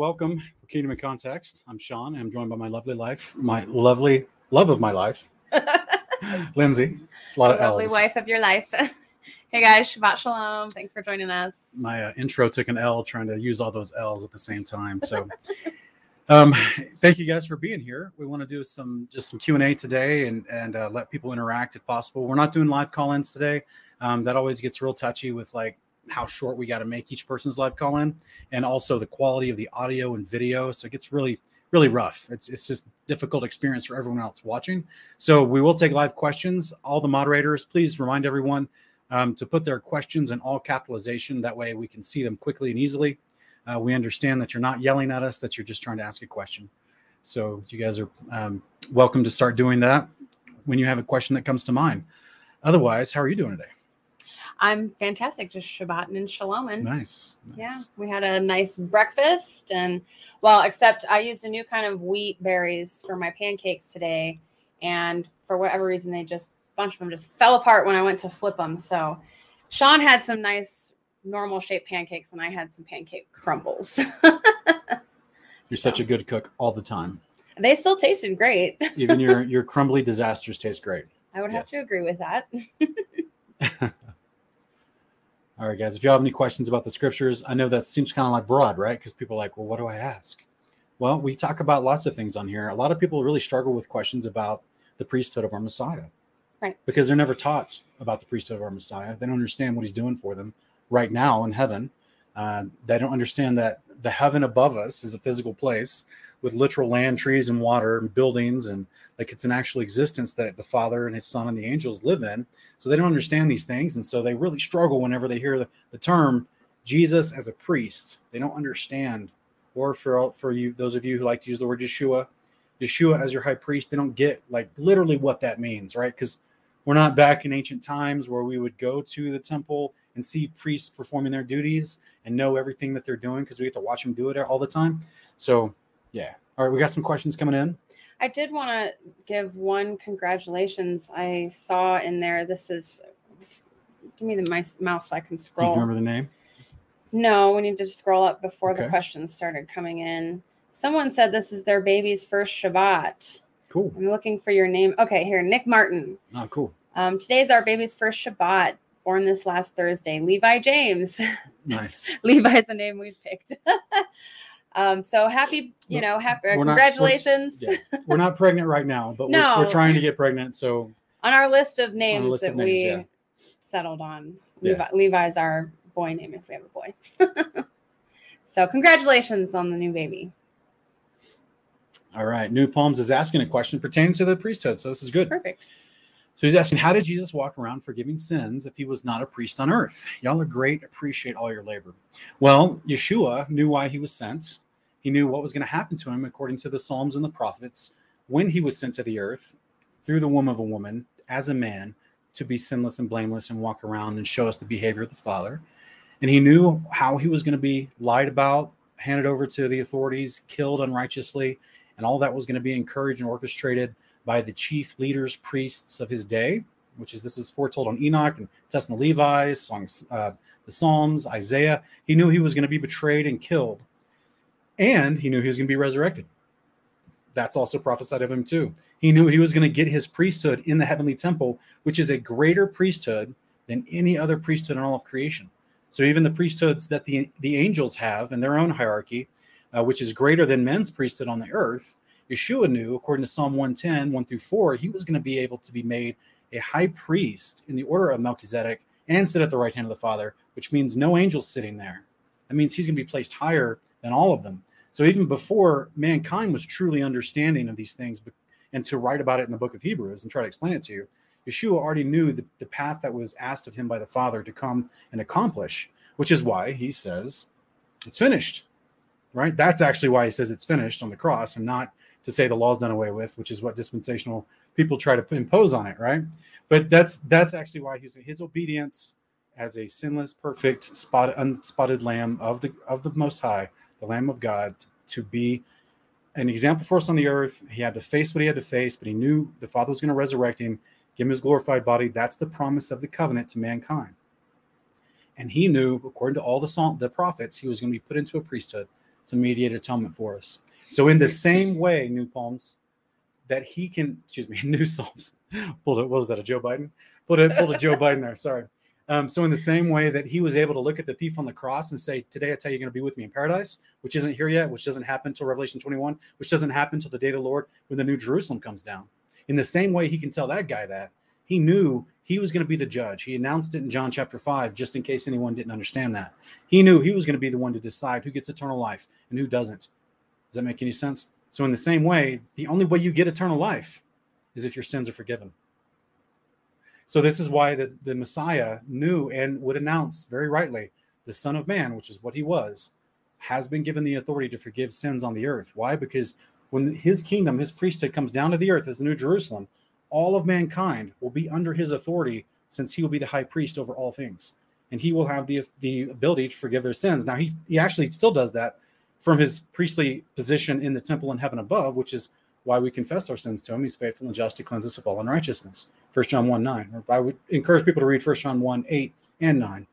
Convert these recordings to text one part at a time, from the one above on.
Welcome to Kingdom in Context. I'm Sean. I'm joined by my lovely life, my lovely love of my life, Lindsay. A lot of lovely L's. wife of your life. hey guys, Shabbat Shalom. Thanks for joining us. My uh, intro took an L trying to use all those L's at the same time. So, um, thank you guys for being here. We want to do some just some Q and A today and and uh, let people interact if possible. We're not doing live call-ins today. Um, that always gets real touchy with like how short we got to make each person's live call in and also the quality of the audio and video. So it gets really really rough. It's it's just difficult experience for everyone else watching. So we will take live questions. All the moderators please remind everyone um, to put their questions in all capitalization. That way we can see them quickly and easily. Uh, we understand that you're not yelling at us that you're just trying to ask a question. So you guys are um, welcome to start doing that when you have a question that comes to mind. Otherwise how are you doing today I'm fantastic, just Shabbat and Shaloming. Nice. nice. Yeah, we had a nice breakfast, and well, except I used a new kind of wheat berries for my pancakes today, and for whatever reason, they just a bunch of them just fell apart when I went to flip them. So, Sean had some nice normal shaped pancakes, and I had some pancake crumbles. You're such a good cook all the time. They still tasted great. Even your your crumbly disasters taste great. I would have Yes. to agree with that. All right, guys. If you have any questions about the scriptures, I know that seems kind of like broad, right? Because people are like, well, what do I ask? Well, we talk about lots of things on here. A lot of people really struggle with questions about the priesthood of our Messiah. Right. Because they're never taught about the priesthood of our Messiah. They don't understand what he's doing for them right now in heaven. Uh, they don't understand that the heaven above us is a physical place with literal land, trees, and water, and buildings, and like it's an actual existence that the Father and His Son and the angels live in. So they don't understand these things, and so they really struggle whenever they hear the, the term Jesus as a priest. They don't understand, or for for you, those of you who like to use the word Yeshua, Yeshua as your high priest, they don't get like literally what that means, right? Because we're not back in ancient times where we would go to the temple and see priests performing their duties and know everything that they're doing because we get to watch them do it all the time. So, yeah. All right, we got some questions coming in. I did want to give one congratulations. I saw in there. This is. Give me the mouse, mouse so I can scroll. Do you remember the name? No, we need to scroll up before the questions started coming in. Someone said this is their baby's first Shabbat. Cool. I'm looking for your name. Okay, here, Nick Martin. Oh, cool. Um, today is our baby's first Shabbat, born this last Thursday. Levi James. Nice. Levi's a name we've picked. um, so happy, you know, happy We're not- we're- congratulations Yeah. We're not pregnant right now, but we're, we're trying to get pregnant. So, on our list of names list that of names, we yeah. settled on. Yeah. Levi, Levi's our boy name if we have a boy. so congratulations on the new baby. all right. New Palms is asking a question pertaining to the priesthood. So, this is good. Perfect. So he's asking, how did Jesus walk around forgiving sins if he was not a priest on earth? Y'all are great. Appreciate all your labor. Well, Yeshua knew why he was sent. He knew what was going to happen to him according to the Psalms and the prophets when he was sent to the earth through the womb of a woman as a man to be sinless and blameless and walk around and show us the behavior of the Father. And he knew how he was going to be lied about, handed over to the authorities, killed unrighteously, and all that was going to be encouraged and orchestrated by the chief leaders, priests of his day, which is this is foretold on Enoch and Testament Levi, songs, uh, the Psalms, Isaiah. He knew he was going to be betrayed and killed, and he knew he was going to be resurrected. That's also prophesied of him too. He knew he was going to get his priesthood in the heavenly temple, which is a greater priesthood than any other priesthood in all of creation. So even the priesthoods that the the angels have in their own hierarchy, uh, which is greater than men's priesthood on the earth, Yeshua knew, according to Psalm 110, 1 through 4, he was going to be able to be made a high priest in the order of Melchizedek and sit at the right hand of the Father, which means no angels sitting there. That means he's going to be placed higher than all of them. So even before mankind was truly understanding of these things and to write about it in the book of Hebrews and try to explain it to you, Yeshua already knew the, the path that was asked of him by the Father to come and accomplish, which is why he says, It's finished. Right? That's actually why he says it's finished on the cross and not to say the law's done away with, which is what dispensational people try to impose on it, right? But that's that's actually why he's his obedience as a sinless, perfect, spot, unspotted lamb of the of the Most High, the Lamb of God, to be an example for us on the earth. He had to face what he had to face, but he knew the Father was going to resurrect him, give him his glorified body. That's the promise of the covenant to mankind. And he knew, according to all the the prophets, he was going to be put into a priesthood to mediate atonement for us. So, in the same way, New Palms, that he can, excuse me, New Psalms, pulled it, what was that, a Joe Biden? Pulled a, pulled a Joe Biden there, sorry. Um, so, in the same way that he was able to look at the thief on the cross and say, Today I tell you, you're going to be with me in paradise, which isn't here yet, which doesn't happen until Revelation 21, which doesn't happen until the day of the Lord when the New Jerusalem comes down. In the same way, he can tell that guy that he knew he was going to be the judge. He announced it in John chapter 5, just in case anyone didn't understand that. He knew he was going to be the one to decide who gets eternal life and who doesn't. Does that make any sense? So, in the same way, the only way you get eternal life is if your sins are forgiven. So, this is why the, the Messiah knew and would announce very rightly the Son of Man, which is what he was, has been given the authority to forgive sins on the earth. Why? Because when his kingdom, his priesthood comes down to the earth as the New Jerusalem, all of mankind will be under his authority since he will be the high priest over all things. And he will have the, the ability to forgive their sins. Now, he's, he actually still does that from his priestly position in the temple in heaven above, which is why we confess our sins to him. He's faithful and just to cleanse us of all unrighteousness. 1 John 1 9. I would encourage people to read 1 John 1 8 and 9.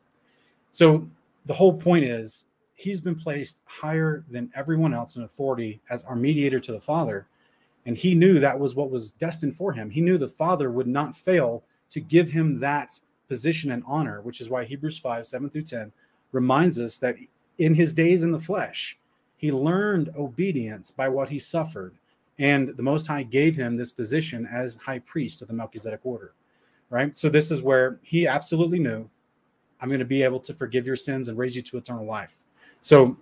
So the whole point is he's been placed higher than everyone else in authority as our mediator to the Father. And he knew that was what was destined for him. He knew the Father would not fail to give him that position and honor, which is why Hebrews 5 7 through 10 reminds us that in his days in the flesh, he learned obedience by what he suffered. And the Most High gave him this position as high priest of the Melchizedek order. Right. So this is where he absolutely knew I'm going to be able to forgive your sins and raise you to eternal life. So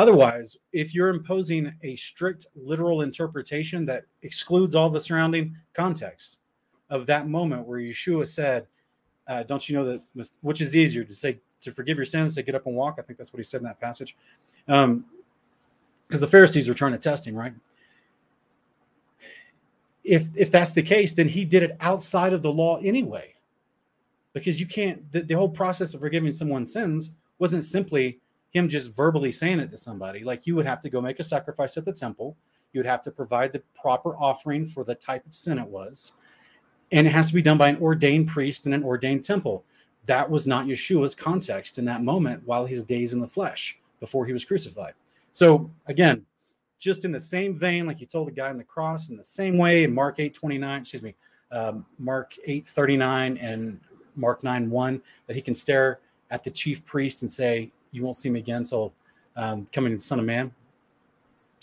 Otherwise, if you're imposing a strict literal interpretation that excludes all the surrounding context of that moment where Yeshua said, uh, "Don't you know that?" Which is easier to say to forgive your sins, to get up and walk. I think that's what he said in that passage, because um, the Pharisees were trying to test him, right? If if that's the case, then he did it outside of the law anyway, because you can't. The, the whole process of forgiving someone's sins wasn't simply him just verbally saying it to somebody. Like you would have to go make a sacrifice at the temple. You would have to provide the proper offering for the type of sin it was. And it has to be done by an ordained priest in an ordained temple. That was not Yeshua's context in that moment while his days in the flesh before he was crucified. So again, just in the same vein, like you told the guy on the cross, in the same way in Mark 8 29, excuse me, um, Mark 8 39 and Mark 9 1, that he can stare at the chief priest and say, you won't see me again So, um, coming the Son of Man.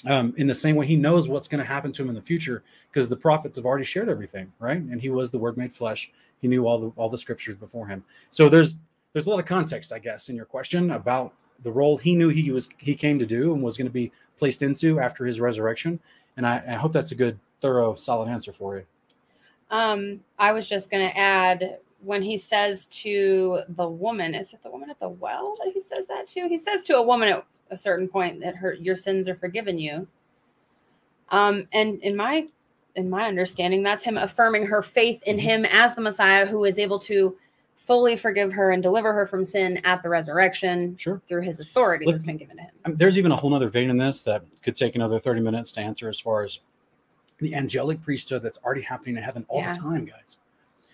Um, in the same way, he knows what's going to happen to him in the future because the prophets have already shared everything, right? And he was the Word made flesh. He knew all the all the scriptures before him. So there's there's a lot of context, I guess, in your question about the role he knew he was he came to do and was going to be placed into after his resurrection. And I, I hope that's a good, thorough, solid answer for you. Um, I was just going to add when he says to the woman, is it the woman at the well that he says that to? He says to a woman at a certain point that her your sins are forgiven you. Um, and in my in my understanding, that's him affirming her faith in mm-hmm. him as the Messiah who is able to fully forgive her and deliver her from sin at the resurrection sure. through his authority Let's, that's been given to him. I mean, there's even a whole other vein in this that could take another 30 minutes to answer as far as the angelic priesthood that's already happening in heaven all yeah. the time, guys.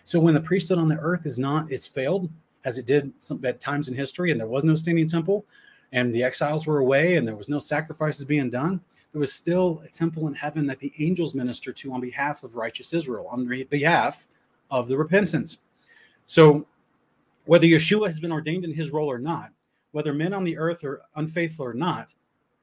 So when the priesthood on the earth is not, it's failed as it did some, at times in history, and there was no standing temple, and the exiles were away, and there was no sacrifices being done. There was still a temple in heaven that the angels minister to on behalf of righteous Israel, on behalf of the repentance. So whether Yeshua has been ordained in his role or not, whether men on the earth are unfaithful or not,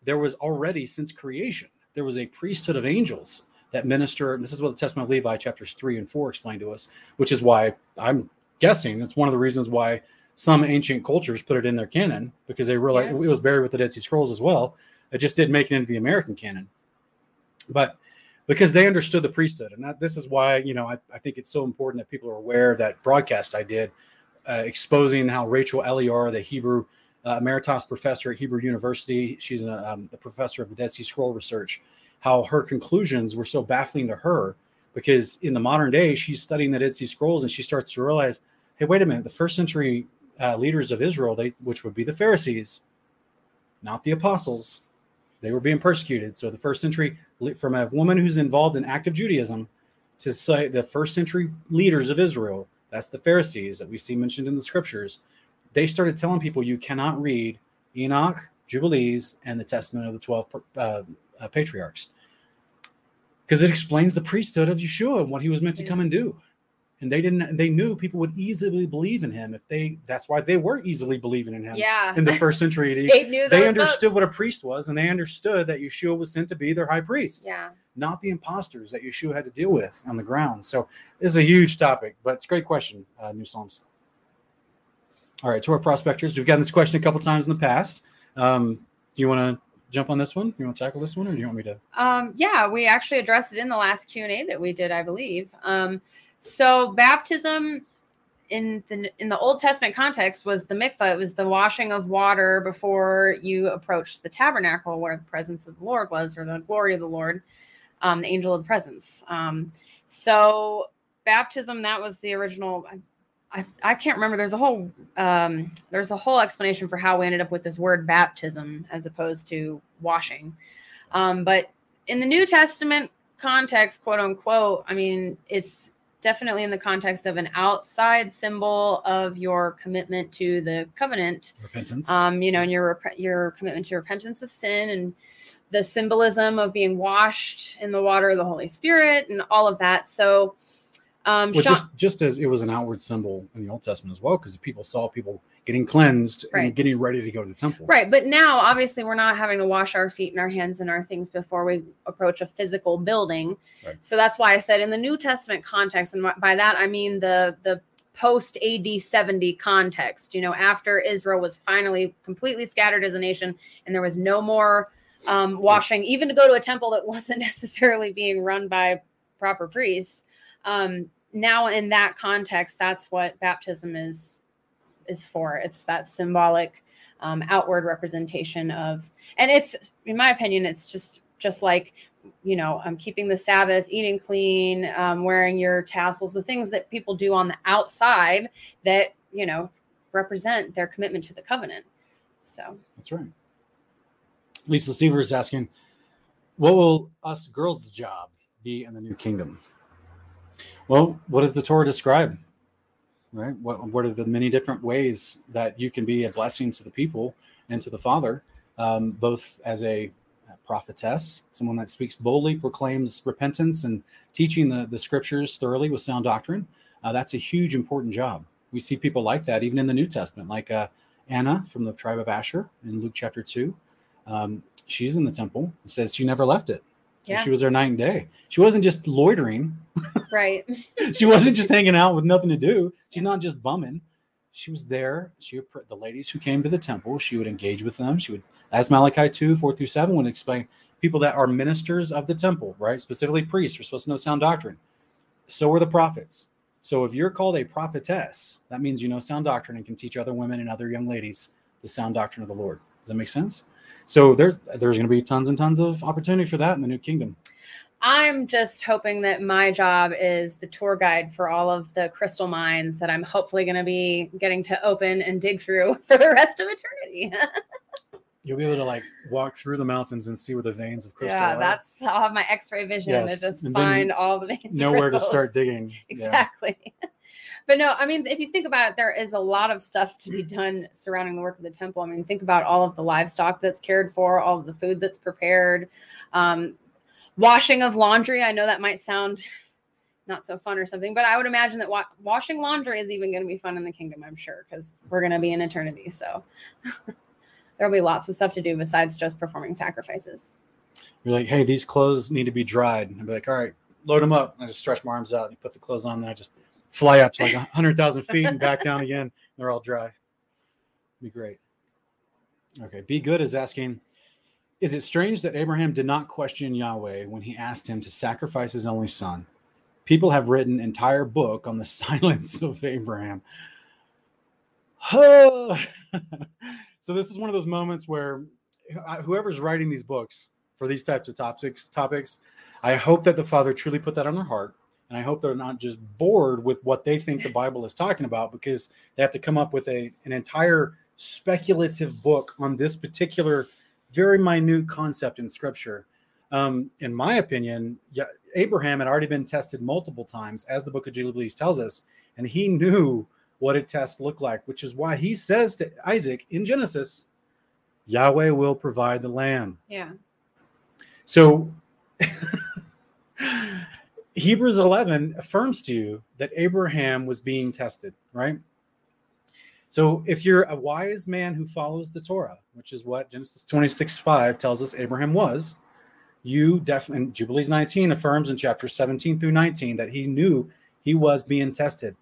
there was already since creation, there was a priesthood of angels that minister. This is what the Testament of Levi, chapters three and four, explain to us, which is why I'm guessing it's one of the reasons why some ancient cultures put it in their canon because they realized yeah. it was buried with the Dead Sea Scrolls as well. It just didn't make it into the American canon. But because they understood the priesthood, and that this is why you know I, I think it's so important that people are aware of that broadcast I did uh, exposing how Rachel Elior, the Hebrew uh, emeritus professor at Hebrew University, she's a, um, the professor of the Dead Sea Scroll research how her conclusions were so baffling to her because in the modern day she's studying the Dead Sea Scrolls and she starts to realize, hey, wait a minute, the first century uh, leaders of Israel, they which would be the Pharisees, not the apostles, they were being persecuted. So the first century, from a woman who's involved in active Judaism, to say the first century leaders of Israel, that's the Pharisees that we see mentioned in the scriptures, they started telling people you cannot read Enoch, Jubilees, and the Testament of the 12 uh, uh, patriarchs. Because it explains the priesthood of Yeshua and what he was meant to come and do. And they didn't, they knew people would easily believe in him if they, that's why they were easily believing in him Yeah. in the first century. They knew they understood books. what a priest was and they understood that Yeshua was sent to be their high priest, Yeah. Not the imposters that Yeshua had to deal with on the ground. So this is a huge topic, but it's a great question, uh, New Psalms. All right, to our prospectors, we've gotten this question a couple times in the past. Um, do you want to jump on this one? You want to tackle this one, or do you want me to? Um, yeah, we actually addressed it in the last Q and A that we did, I believe. Um, so baptism in the in the Old Testament context was the mikvah. It was the washing of water before you approached the tabernacle where the presence of the Lord was, or the glory of the Lord, um, the angel of the presence. Um, so baptism that was the original. I, I can't remember. There's a whole um, there's a whole explanation for how we ended up with this word baptism as opposed to washing. Um, but in the New Testament context, quote unquote, I mean, it's definitely in the context of an outside symbol of your commitment to the covenant. Repentance. Um, you know, and your rep- your commitment to repentance of sin and the symbolism of being washed in the water of the Holy Spirit and all of that. So, um, Well, Sean- just just as it was an outward symbol in the Old Testament as well, because people saw people getting cleansed Right. and getting ready to go to the temple. Right, but now obviously we're not having to wash our feet and our hands and our things before we approach a physical building. Right. So that's why I said in the New Testament context, and by that I mean the the post AD 70 context. You know, after Israel was finally completely scattered as a nation, and there was no more um, washing, even to go to a temple that wasn't necessarily being run by proper priests. Um, now, in that context, that's what baptism is is for. It's that symbolic um, outward representation of and it's in my opinion it's just just like you know um, keeping the sabbath eating clean um, wearing your tassels the things that people do on the outside that you know represent their commitment to the covenant so That's right. Lisa Seaver is asking, what will us girls' job be in the new kingdom? Well, what does the Torah describe? Right? What, what are the many different ways that you can be a blessing to the people and to the Father, um, both as a prophetess, someone that speaks boldly, proclaims repentance, and teaching the, the scriptures thoroughly with sound doctrine? Uh, that's a huge, important job. We see people like that even in the New Testament, like uh, Anna from the tribe of Asher in Luke chapter 2. Um, she's in the temple. It says she never left it. Yeah. She was there night and day. She wasn't just loitering. right she wasn't just hanging out with nothing to do. She's not just bumming. She was there. She the ladies who came to the temple, she would engage with them. She would, as Malachi 2, 4 through 7 would explain, people that are ministers of the temple, right? Specifically priests, are supposed to know sound doctrine. So are the prophets. So if you're called a prophetess, that means you know sound doctrine and can teach other women and other young ladies the sound doctrine of the Lord. Does that make sense? So there's there's going to be tons and tons of opportunity for that in the new kingdom. i'm just hoping that my job is the tour guide for all of the crystal mines that i'm hopefully going to be getting to open and dig through for the rest of eternity You'll be able to like walk through the mountains and see where the veins of crystal yeah are. that's i'll have my x-ray vision Yes, to just and find all the veins of nowhere to start digging. Yeah. But no i mean if you think about it there is a lot of stuff to be done surrounding the work of the temple i mean think about all of the livestock that's cared for all of the food that's prepared um, washing of laundry i know that might sound not so fun or something but i would imagine that wa- washing laundry is even going to be fun in the kingdom i'm sure because we're going to be in eternity so there'll be lots of stuff to do besides just performing sacrifices You're like, hey, these clothes need to be dried. And I'd be like, all right, load them up. And I just stretch my arms out and put the clothes on. And I just fly up to like 100,000 feet and back down again. They're all dry. Be great. Okay. Be good is asking, is it strange that Abraham did not question Yahweh when he asked him to sacrifice his only son? People have written entire book on the silence of Abraham. so this is one of those moments where uh, whoever's writing these books for these types of topics topics i hope that the father truly put that on their heart and i hope they're not just bored with what they think the bible is talking about because they have to come up with a an entire speculative book on this particular very minute concept in scripture um, in my opinion yeah, abraham had already been tested multiple times as the book of jubilees tells us and he knew what a test looked like which is why he says to isaac in genesis Yahweh will provide the lamb. Yeah. So Hebrews 11 affirms to you that Abraham was being tested, right? So if you're a wise man who follows the Torah, which is what Genesis 26 5 tells us Abraham was, you definitely, Jubilees 19 affirms in chapter 17 through 19 that he knew he was being tested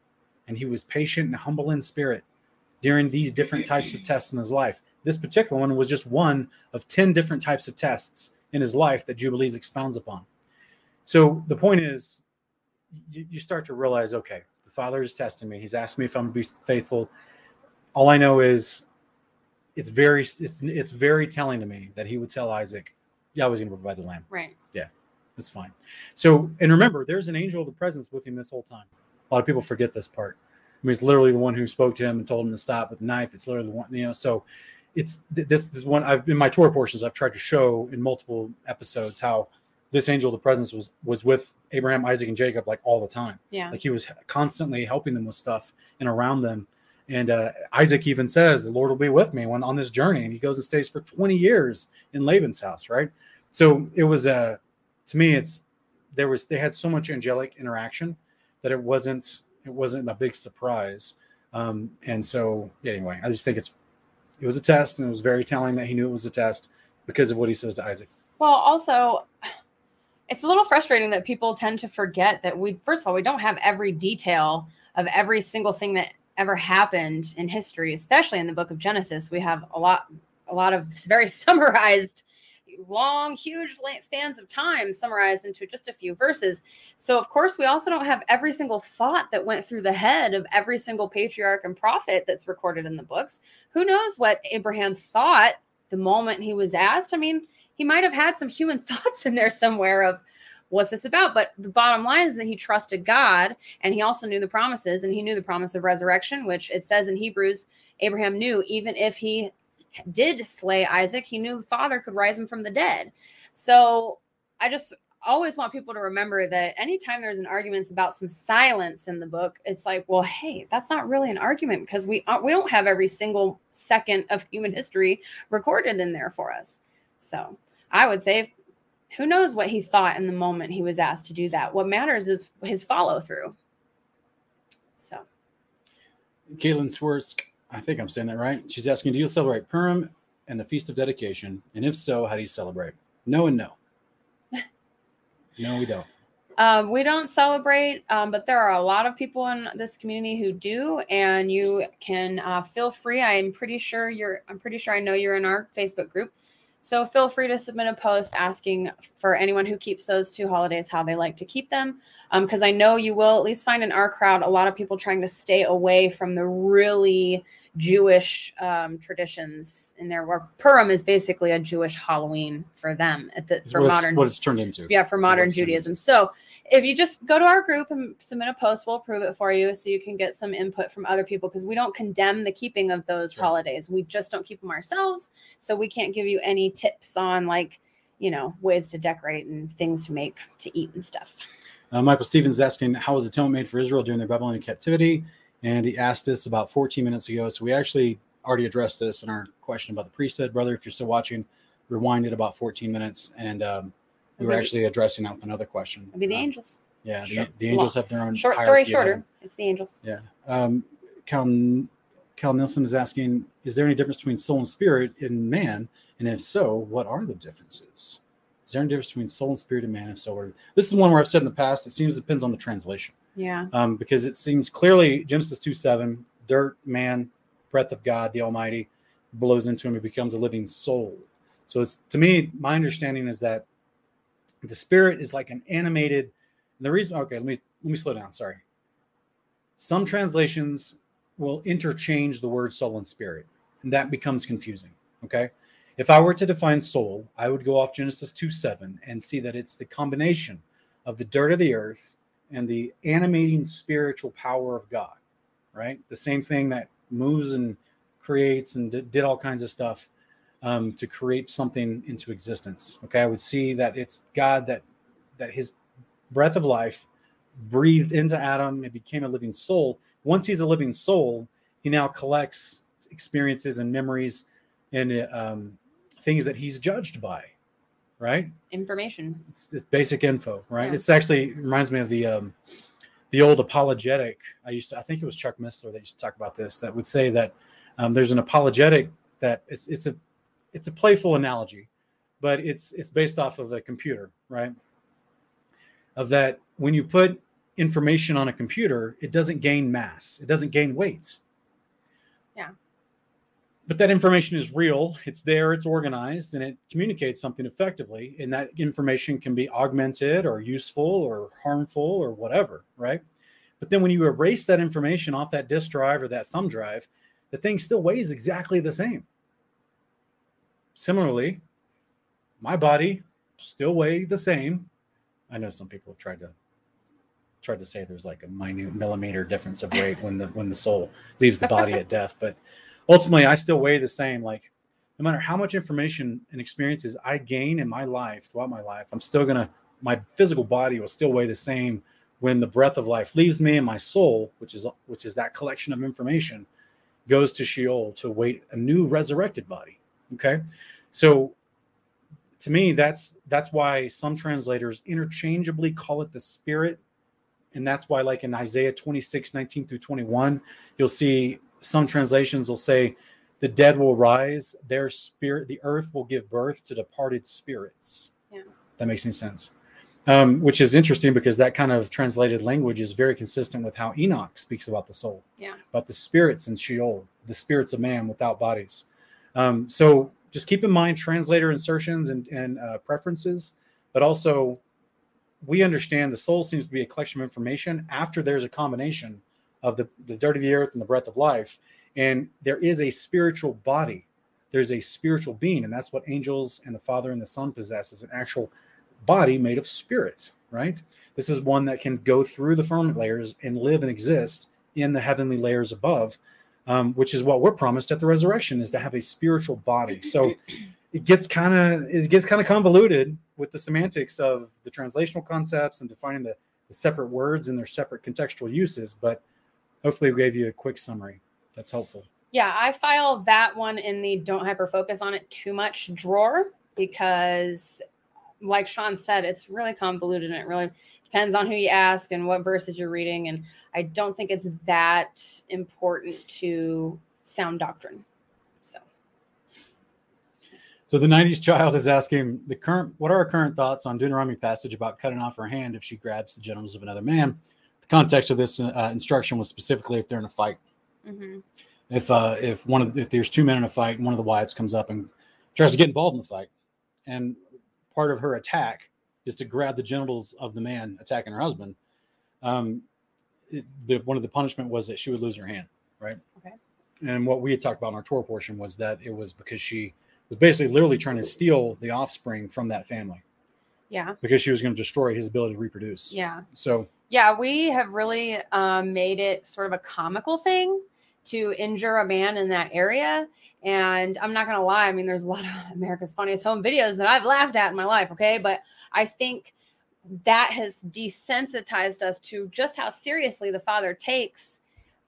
and he was patient and humble in spirit during these different types of tests in his life. This particular one was just one of 10 different types of tests in his life that Jubilees expounds upon. So the point is, you, you start to realize okay, the Father is testing me. He's asking me if I'm going to be faithful. All I know is it's very it's it's very telling to me that he would tell Isaac, yeah, I was going to provide the lamb. Right. Yeah, that's fine. So, and remember, there's an angel of the presence with him this whole time. A lot of people forget this part. I mean, it's literally the one who spoke to him and told him to stop with the knife. It's literally the one, you know. So, it's this is one I've in my Torah portions I've tried to show in multiple episodes how this angel of the presence was was with Abraham, Isaac, and Jacob like all the time. Yeah. Like he was constantly helping them with stuff and around them. And uh, Isaac even says, "The Lord will be with me when on this journey." And he goes and stays for 20 years in Laban's house, right? So it was a, uh, to me, it's there was they had so much angelic interaction that it wasn't it wasn't a big surprise. Um, and so anyway, I just think it's it was a test, and it was very telling that he knew it was a test because of what he says to Isaac. Well, also, it's a little frustrating that people tend to forget that we, first of all, we don't have every detail of every single thing that ever happened in history, especially in the book of Genesis. We have a lot, a lot of very summarized long, huge spans of time summarized into just a few verses. So, of course, we also don't have every single thought that went through the head of every single patriarch and prophet that's recorded in the books. Who knows what Abraham thought the moment he was asked? I mean, he might have had some human thoughts in there somewhere of, what's this about? But the bottom line is that he trusted God and he also knew the promises and he knew the promise of resurrection, which it says in Hebrews, Abraham knew even if he did slay Isaac, he knew the father could rise him from the dead. So I just always want people to remember that anytime there's an argument about some silence in the book, it's like, well, hey, that's not really an argument because we we don't have every single second of human history recorded in there for us. So I would say, who knows what he thought in the moment he was asked to do that? What matters is his follow through. So, Caitlin Swersk I think I'm saying that right. She's asking, do you celebrate Purim and the Feast of Dedication? And if so, how do you celebrate? No and no. no, we don't. Um, we don't celebrate, um, but there are a lot of people in this community who do, and you can uh, feel free. I'm pretty sure you're. I'm pretty sure I know you're in our Facebook group. So feel free to submit a post asking for anyone who keeps those two holidays how they like to keep them. Because um, I know you will at least find in our crowd a lot of people trying to stay away from the really Jewish um, traditions in there, where Purim is basically a Jewish Halloween for them at the for what modern what it's turned into. Yeah, for modern Judaism. So if you just go to our group and submit a post, we'll approve it for you, so you can get some input from other people because we don't condemn the keeping of those sure. holidays. We just don't keep them ourselves, so we can't give you any tips on like you know ways to decorate and things to make to eat and stuff. Uh, Michael Stevens is asking, how was the atonement made for Israel during their Babylonian captivity? And he asked this about 14 minutes ago. So we actually already addressed this in our question about the priesthood, brother. If you're still watching, rewind it about 14 minutes, and um, we were actually addressing that with another question. It'd be the um, angels. Yeah, the, the angels have their own short story shorter. It's the angels. Yeah. Um, Cal, Cal Nielsen is asking, is there any difference between soul and spirit in man? And if so, what are the differences? Is there any difference between soul and spirit in man? If so, this is one where I've said in the past, it seems it depends on the translation. Yeah. Um, because it seems clearly Genesis 2 7, dirt, man, breath of God, the Almighty, blows into him, he becomes a living soul. So it's to me, my understanding is that the spirit is like an animated. the reason, okay, let me let me slow down. Sorry. Some translations will interchange the word soul and spirit, and that becomes confusing. Okay. If I were to define soul, I would go off Genesis 2 7 and see that it's the combination of the dirt of the earth and the animating spiritual power of God, right? The same thing that moves and creates and did all kinds of stuff um, to create something into existence. Okay, I would see that it's God that that His breath of life breathed into Adam and became a living soul. Once he's a living soul, he now collects experiences and memories and um, things that he's judged by, right? Information. It's, it's basic info, right? Yeah. It's actually it reminds me of the um, the old apologetic. I used to, I think it was Chuck Missler that used to talk about this. That would say that um, there's an apologetic that it's it's a it's a playful analogy, but it's it's based off of a computer, right? Of that when you put information on a computer, it doesn't gain mass, it doesn't gain weights. Yeah. But that information is real, it's there, it's organized, and it communicates something effectively. And that information can be augmented or useful or harmful or whatever, right? But then when you erase that information off that disk drive or that thumb drive, the thing still weighs exactly the same. Similarly, my body still weigh the same. I know some people have tried to tried to say there's like a minute millimeter difference of weight when the when the soul leaves the body at death, but ultimately I still weigh the same. Like no matter how much information and experiences I gain in my life throughout my life, I'm still gonna my physical body will still weigh the same when the breath of life leaves me and my soul, which is which is that collection of information, goes to Sheol to await a new resurrected body. Okay, so to me, that's that's why some translators interchangeably call it the spirit, and that's why, like in Isaiah 26, 19 through 21, you'll see some translations will say, "The dead will rise; their spirit, the earth will give birth to departed spirits." Yeah. that makes any sense. Um, which is interesting because that kind of translated language is very consistent with how Enoch speaks about the soul Yeah. about the spirits in Sheol, the spirits of man without bodies. Um, so just keep in mind translator insertions and, and uh, preferences, but also we understand the soul seems to be a collection of information after there's a combination of the, the dirt of the earth and the breath of life. And there is a spiritual body. There's a spiritual being, and that's what angels and the Father and the Son possess is an actual body made of spirit, right? This is one that can go through the firmament layers and live and exist in the heavenly layers above, um, which is what we're promised at the resurrection is to have a spiritual body. So it gets kind of it gets kind of convoluted with the semantics of the translational concepts and defining the, the separate words and their separate contextual uses. But hopefully, we gave you a quick summary. That's helpful. Yeah, I file that one in the don't hyper focus on it too much drawer because, like Sean said, it's really convoluted and it really depends on who you ask and what verses you're reading. And I don't think it's that important to sound doctrine. So, So the 90s child is asking the current what are our current thoughts on Deuteronomy passage about cutting off her hand if she grabs the genitals of another man? Context of this uh, instruction was specifically if they're in a fight. mhm. If uh, if one of if there's two men in a fight and one of the wives comes up and tries to get involved in the fight, and part of her attack is to grab the genitals of the man attacking her husband, um, it, the, one of the punishment was that she would lose her hand, right? Okay. And what we had talked about in our Torah portion was that it was because she was basically literally trying to steal the offspring from that family yeah, because she was going to destroy his ability to reproduce. yeah. So Yeah, we have really um, made it sort of a comical thing to injure a man in that area. And I'm not going to lie. I mean, there's a lot of America's Funniest Home videos that I've laughed at in my life. Okay. But I think that has desensitized us to just how seriously the father takes,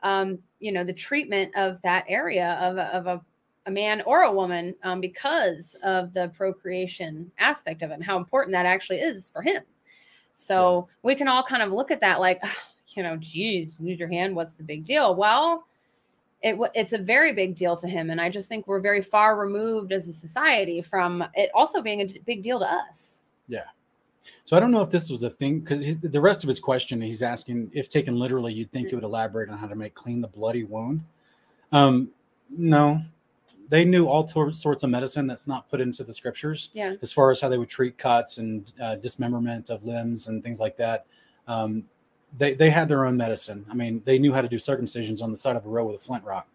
um, you know, the treatment of that area of, of a, a man or a woman um, because of the procreation aspect of it and how important that actually is for him. So we can all kind of look at that like, you know, geez, lose your hand. What's the big deal? Well, it, it's a very big deal to him. And I just think we're very far removed as a society from it also being a big deal to us. Yeah. So I don't know if this was a thing because the rest of his question, he's asking if taken literally, you'd think it would elaborate on how to make clean the bloody wound. Um, no, they knew all tor- sorts of medicine that's not put into the scriptures Yeah. as far as how they would treat cuts and uh, dismemberment of limbs and things like that. Um, they they had their own medicine. I mean, they knew how to do circumcisions on the side of a road with a flint rock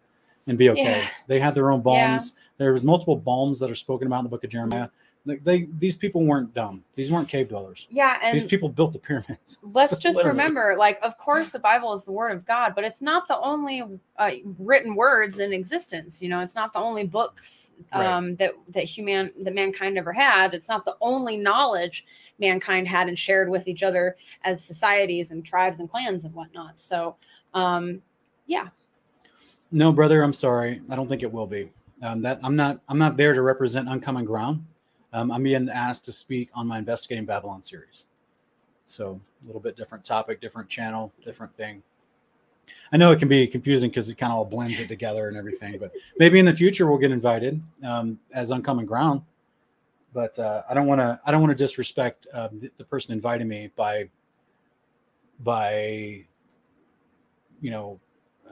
and be okay. Yeah. They had their own Yeah. balms. There was multiple balms that are spoken about in the book of Jeremiah. They, they these people weren't dumb. These weren't cave dwellers. Yeah. And These people built the pyramids. let's So just literally. remember like, of course, the Bible is the word of God, but it's not the only uh, written words in existence. You know, it's not the only books Right. um, that, that human, that mankind ever had. It's not the only knowledge mankind had and shared with each other as societies and tribes and clans and whatnot. So, um, yeah, No, brother, I'm sorry. I don't think it will be. Um, that I'm not I'm not there to represent uncommon ground. Um, I'm being asked to speak on my investigating Babylon series. So a little bit different topic, different channel, different thing. I know it can be confusing because it kind of all blends it together and everything, but maybe in the future we'll get invited um, as uncommon ground. But uh, I don't want to I don't want to disrespect uh, the, the person inviting me by by you know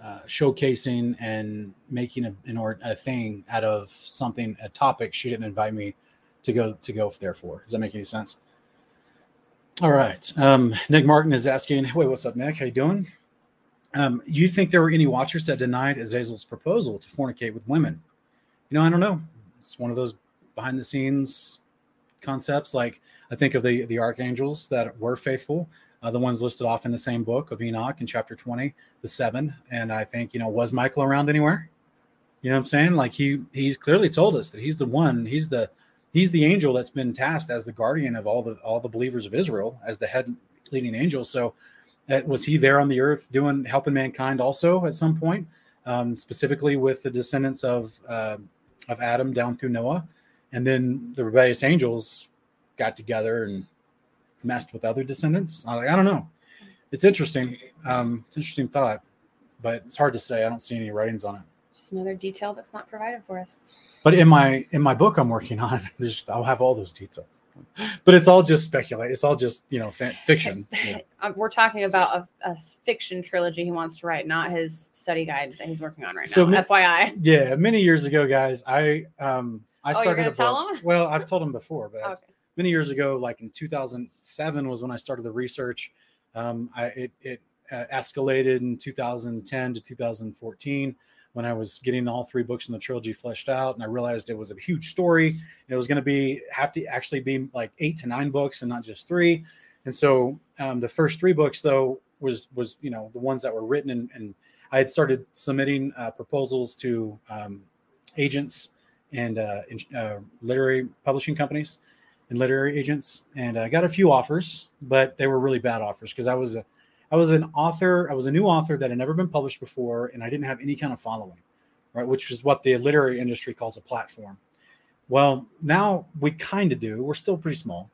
uh, showcasing and making a, an or, a thing out of something a topic she didn't invite me to go to go there for. Does that make any sense? All right. Um, Nick Martin is asking, "Wait, what's up, Nick? How you doing? Um, you think there were any watchers that denied Azazel's proposal to fornicate with women? You know, I don't know. It's one of those behind the scenes concepts. Like I think of the the archangels that were faithful, uh, the ones listed off in the same book of Enoch in chapter twenty, the seven. And I think you know, was Michael around anywhere? You know what I'm saying? Like he he's clearly told us that he's the one. He's the he's the angel that's been tasked as the guardian of all the all the believers of Israel as the head leading angel. So uh, was he there on the earth doing helping mankind also at some point, um, specifically with the descendants of uh, of Adam down through Noah, and then the rebellious angels got together and messed with other descendants. I, I don't know. It's interesting. Um, it's interesting thought, but it's hard to say. I don't see any writings on it. Just another detail that's not provided for us. But in my in my book I'm working on, there's I'll have all those details. But it's all just speculate. It's all just you know fiction. Uh, We're talking about a, a fiction trilogy he wants to write, not his study guide that he's working on right So now. mi- FYI. Yeah, many years ago, guys, I um I Oh, started a book. Well, I've told him before, but Okay. many years ago, like in 2007, was when I started the research. Um, I it it uh, escalated in 2010 to 2014 when I was getting all three books in the trilogy fleshed out, and I realized it was a huge story. It was going to be have to actually be like eight to nine books and not just three. And so um, the first three books, though, was was you know the ones that were written, and, and I had started submitting uh, proposals to um, agents and uh, uh, literary publishing companies and literary agents, and I got a few offers, but they were really bad offers because I was a I was an author, I was a new author that had never been published before, and I didn't have any kind of following, right? Which is what the literary industry calls a platform. Well, now we kind of do. We're still pretty small,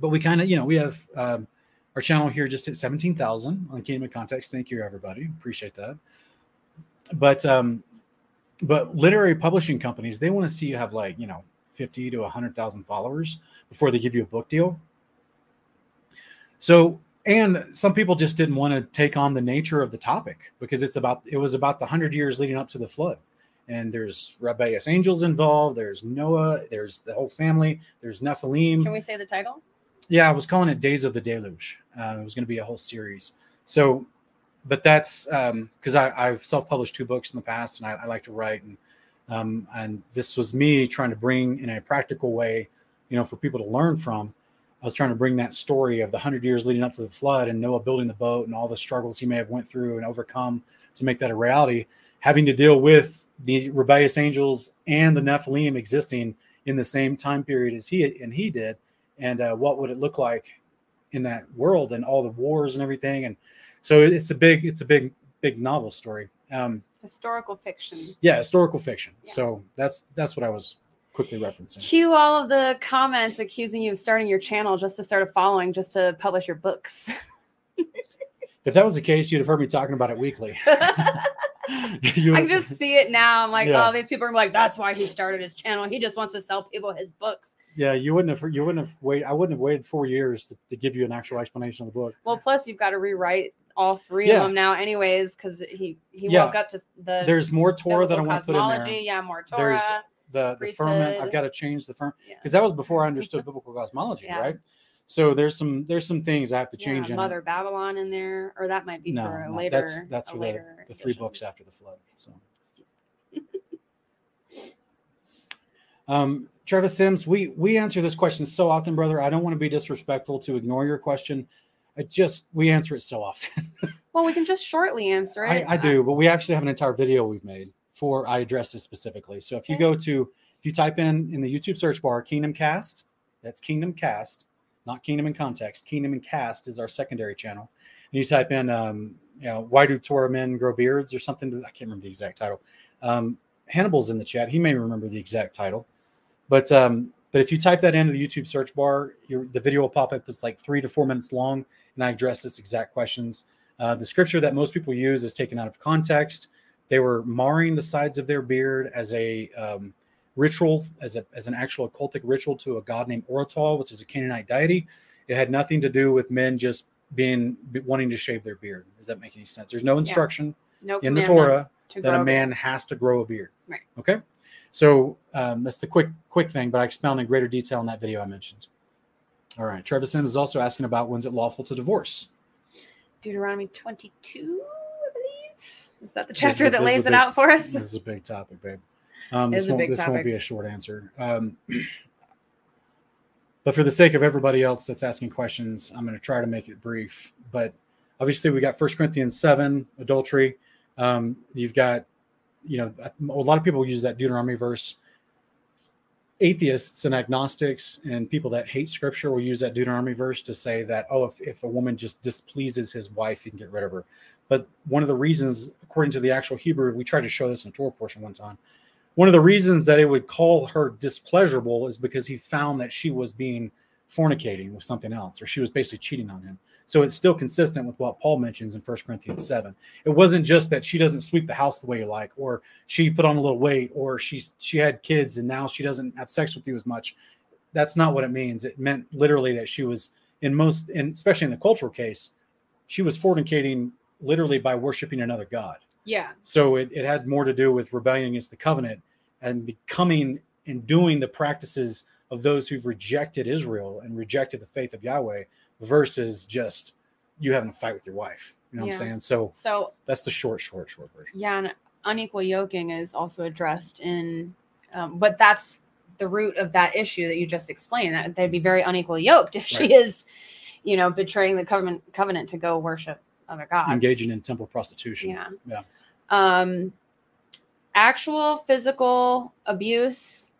but we kind of, you know, we have um, our channel here just at 17,000 on Kingdom Context. Thank you, everybody. Appreciate that. But, um, but literary publishing companies, they want to see you have like, you know, 50 to 100,000 followers before they give you a book deal. So, and some people just didn't want to take on the nature of the topic because it's about, it was about the 100 years leading up to the flood and there's rebellious angels involved. There's Noah. There's the whole family. There's Nephilim. Can we say the title? Yeah, I was calling it Days of the Deluge. Uh, it was going to be a whole series. So, but that's because I I've self-published two books in the past, and I, I like to write, and um, and this was me trying to bring in a practical way, you know, for people to learn from. I was trying to bring that story of the hundred years leading up to the flood and Noah building the boat and all the struggles he may have went through and overcome to make that a reality, having to deal with the rebellious angels and the Nephilim existing in the same time period as he and he did, and uh, what would it look like in that world and all the wars and everything, and so it's a big, it's a big, big novel story. Um, Historical fiction. yeah, historical fiction. Yeah. So that's that's what I was quickly referencing. Cue all of the comments accusing you of starting your channel just to start a following, just to publish your books. If that was the case, you'd have heard me talking about it weekly. I just see it now. I'm like, Yeah. oh, these people are like, that's why he started his channel. He just wants to sell people his books. yeah, you wouldn't have you wouldn't have waited. I wouldn't have waited four years to, to give you an actual explanation of the book. Well, plus you've got to rewrite all three Yeah. of them now, anyways, because he he Yeah. woke up to the There's more Torah that I want to put in there. Yeah, more Torah. There's the the firmament. I've got to change the firm Yeah. because that was before I understood biblical cosmology, Yeah. right? So there's some there's some things I have to Yeah, change in Mother it. Babylon in there, or that might be No, for a no, later. that's that's for the, later the three books after the flood. So. Um, Travis Sims, we we answer this question so often, brother. I don't want to be disrespectful to ignore your question. I just we answer it so often. Well, we can just shortly answer I, it. I do, but we actually have an entire video we've made for I addressed this specifically. So if you go to if you type in in the YouTube search bar Kingdom Cast, that's Kingdom Cast, not Kingdom in Context. Kingdom and Cast is our secondary channel. And you type in um, you know, why do Torah men grow beards or something? I can't remember the exact title. Um, Hannibal's in the chat. He may remember the exact title, but um, but if you type that into the YouTube search bar, your, the video will pop up. It's like three to four minutes long, and I address this exact questions. Uh, the scripture that most people use is taken out of context. They were marring the sides of their beard as a um, ritual, as a as an actual occultic ritual to a god named Oratol, which is a Canaanite deity. It had nothing to do with men just being wanting to shave their beard. Does that make any sense? There's no instruction No in the Torah to that a man has to grow a beard. Right. Okay. So um, that's the quick quick thing, but I expound in greater detail in that video I mentioned. All right. Travis Sims is also asking about when's it lawful to divorce. Deuteronomy 22, I believe. Is that the chapter that lays it big- out for us? This is a big topic, babe. Um, this won't, this won't be a short answer. Um, but for the sake of everybody else that's asking questions, I'm going to try to make it brief. But obviously, we got First Corinthians 7, adultery. Um, you've got, you know, a lot of people use that Deuteronomy verse. Atheists and agnostics and people that hate scripture will use that Deuteronomy verse to say that, oh, if, if a woman just displeases his wife, he can get rid of her. But one of the reasons, according to the actual Hebrew, we tried to show this in a Torah portion one time. One of the reasons that it would call her displeasurable is because he found that she was being fornicating with something else, or she was basically cheating on him. So it's still consistent with what Paul mentions in 1 Corinthians 7. It wasn't just that she doesn't sweep the house the way you like, or she put on a little weight, or she's she had kids and now she doesn't have sex with you as much. That's not what it means. It meant literally that she was in most, and especially in the cultural case, she was fornicating literally by worshiping another god. Yeah. So it, it had more to do with rebellion against the covenant and becoming and doing the practices of those who've rejected Israel and rejected the faith of Yahweh versus just you having a fight with your wife. You know what I'm saying? So So that's the short, short, short version. yeah, and unequal yoking is also addressed in, um, but that's the root of that issue that you just explained. That they'd be very unequally yoked if she is, you know, betraying the covenant covenant to go worship other gods, Engaging in temple prostitution. Yeah. Yeah. Um, actual physical abuse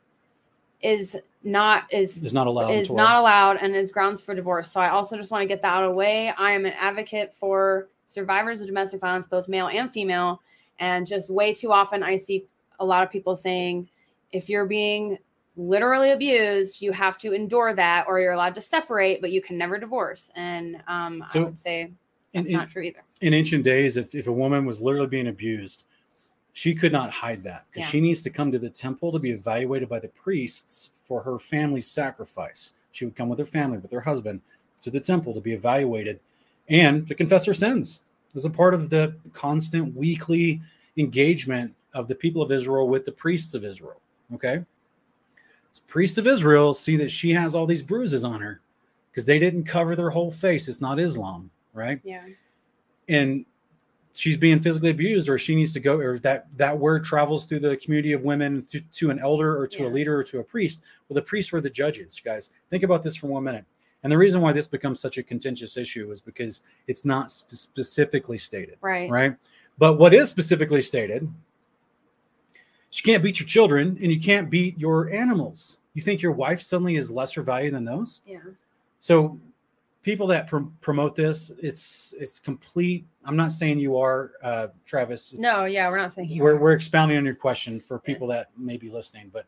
is not is Is not allowed. is not allowed and is grounds for divorce. So I also just want to get that out of the way. I am an advocate for survivors of domestic violence, both male and female. And just way too often, I see a lot of people saying, if you're being literally abused, you have to endure that, or you're allowed to separate, but you can never divorce. And um, I would say that's in, not true either. in ancient days, if, if a woman was literally being abused, she could not hide that because Yeah. she needs to come to the temple to be evaluated by the priests for her family's sacrifice. She would come with her family, with her husband, to the temple to be evaluated and to confess her sins as a part of the constant weekly engagement of the people of Israel with the priests of Israel. Okay. So priests of Israel see that she has all these bruises on her because they didn't cover their whole face. It's not Islam, right? Yeah. and she's being physically abused or she needs to go or that that word travels through the community of women to, to an elder or to a leader or to a priest well the priests were the judges guys think about this for one minute and the reason why this becomes such a contentious issue is because it's not specifically stated Right. right but what is specifically stated you can't beat your children and you can't beat your animals you think your wife suddenly is lesser value than those Yeah. so people that pr- promote this, it's it's complete. I'm not saying you are, uh, Travis. No, yeah, we're not saying you we're are. we're expounding on your question for people that may be listening, but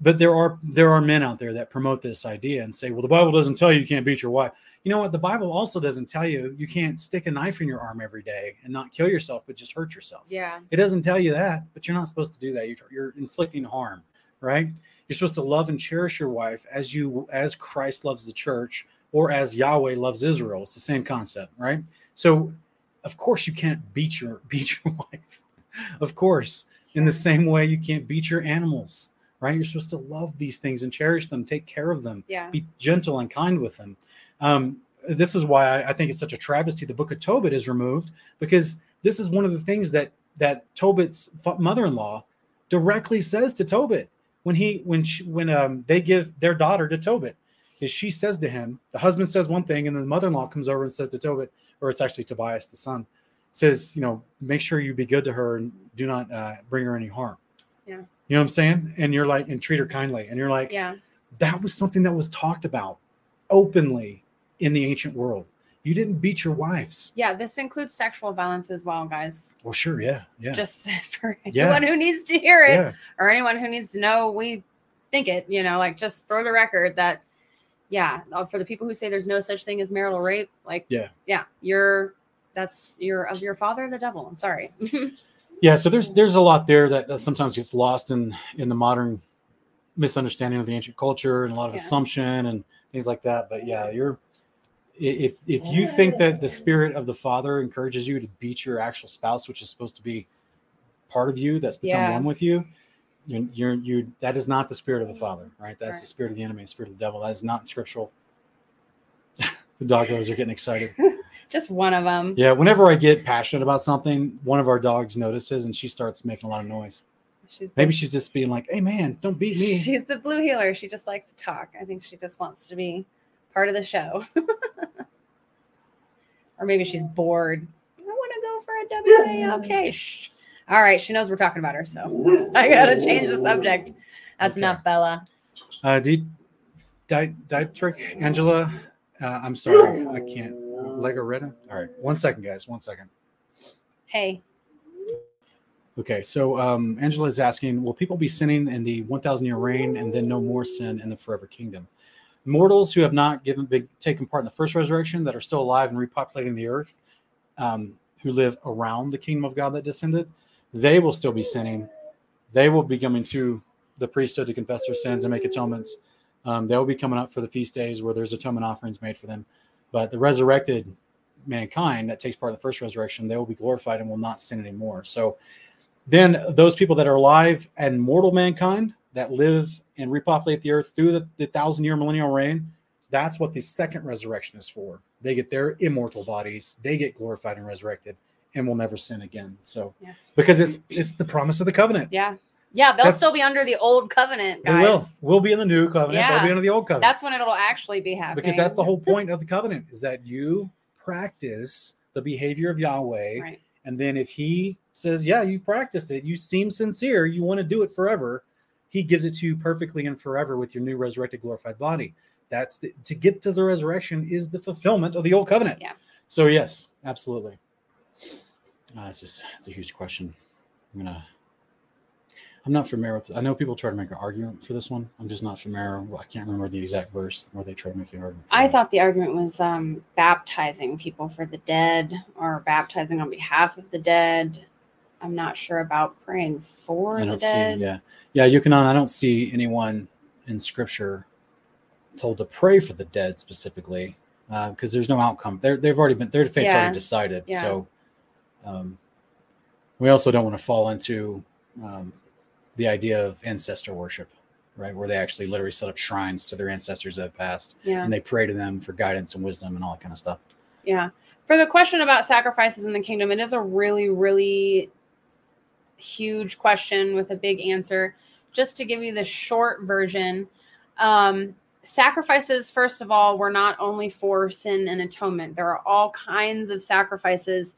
but there are there are men out there that promote this idea and say, well, the Bible doesn't tell you you can't beat your wife. You know what? The Bible also doesn't tell you you can't stick a knife in your arm every day and not kill yourself, but just hurt yourself. Yeah. It doesn't tell you that, but you're not supposed to do that. You're, you're inflicting harm, right? You're supposed to love and cherish your wife as you as Christ loves the church or as Yahweh loves Israel. It's the same concept, right? So, of course, you can't beat your beat your wife. Of course, in the same way you can't beat your animals, right? You're supposed to love these things and cherish them, take care of them, Yeah. be gentle and kind with them. Um, this is why I, I think it's such a travesty. The Book of Tobit is removed because this is one of the things that that Tobit's mother-in-law directly says to Tobit when he when she, when um, they give their daughter to Tobit. Is she says to him, the husband says one thing, and then the mother-in-law comes over and says to Tobit, or it's actually Tobias, the son, says, you know, make sure you be good to her and do not uh, bring her any harm. Yeah. You know what I'm saying? And you're like, and treat her kindly. And you're like, Yeah. that was something that was talked about openly in the ancient world. You didn't beat your wives. Yeah, this includes sexual violence as well, guys. Well, sure, yeah, yeah, Just for Yeah. anyone who needs to hear it yeah. or anyone who needs to know we think it, you know, like just for the record that yeah, uh, for the people who say there's no such thing as marital rape, like Yeah. yeah, you're that's you're of your father the devil. I'm sorry. Yeah, so there's there's a lot there that, that sometimes gets lost in in the modern misunderstanding of the ancient culture and a lot of Yeah. assumption and things like that. But yeah, you're if if you think that the spirit of the father encourages you to beat your actual spouse, which is supposed to be part of you, that's become Yeah. one with you, you're you're you that is not the spirit of the mm-hmm. father, right? That's the spirit of the enemy, the spirit of the devil. That is not scriptural. the doggos are getting excited. just one of them. Yeah, whenever I get passionate about something, one of our dogs notices and she starts making a lot of noise. She's the- Maybe she's just being like, "Hey, man, don't beat me." She's the blue heeler. She just likes to talk. I think she just wants to be part of the show. or maybe she's bored. I want to go for a WA. Okay. Shh. All right. She knows we're talking about her. So I got to change the subject. That's Okay. enough, Bella. Uh, Di- Dietrich, Angela, uh, I'm sorry, I can't. Legoretta. All right, one second, guys. One second. Hey. Okay, so um, Angela is asking, will people be sinning in the 1,000 year reign and then no more sin in the forever kingdom? Mortals who have not given big, taken part in the first resurrection that are still alive and repopulating the earth, um, who live around the kingdom of God that descended, they will still be sinning. They will be coming to the priesthood to confess their sins and make atonements. Um, they will be coming up for the feast days where there's atonement offerings made for them. But the resurrected mankind that takes part in the first resurrection, they will be glorified and will not sin anymore. So then those people that are alive and mortal mankind that live and repopulate the earth through the, the thousand year millennial reign, that's what the second resurrection is for. They get their immortal bodies, they get glorified and resurrected and will never sin again. So Yeah. because it's it's the promise of the covenant. Yeah. Yeah. They'll That's- still be under the old covenant, They will. We'll be in the new covenant. Yeah. They'll be under the old covenant. That's when it'll actually be happening. because that's the whole point of the covenant is that you practice the behavior of Yahweh. Right. And then if he says, Yeah, you've practiced it, you seem sincere, you want to do it forever, he gives it to you perfectly and forever with your new resurrected, glorified body. That's the, to get to the resurrection is the fulfillment of the old covenant. Yeah. So, yes, absolutely. Uh, it's just, it's a huge question. I'm to, I'm not familiar with, I know people try to make an argument for this one. I'm just not familiar. Well, I can't remember the exact verse where they try to make the argument. for I that. thought the argument was um, baptizing people for the dead or baptizing on behalf of the dead. I'm not sure about praying for I the don't see, dead. yeah, yeah. You can. I don't see anyone in Scripture told to pray for the dead specifically because there's no outcome. They're, they've already been their fate's Yeah, already decided. yeah. So um, we also don't want to fall into um, the idea of ancestor worship, right? Where they actually literally set up shrines to their ancestors that have passed, Yeah. and they pray to them for guidance and wisdom and all that kind of stuff. Yeah. For the question about sacrifices in the kingdom, it is a really, really huge question with a big answer. Just to give you the short version, um, sacrifices, first of all, were not only for sin and atonement. There are all kinds of sacrifices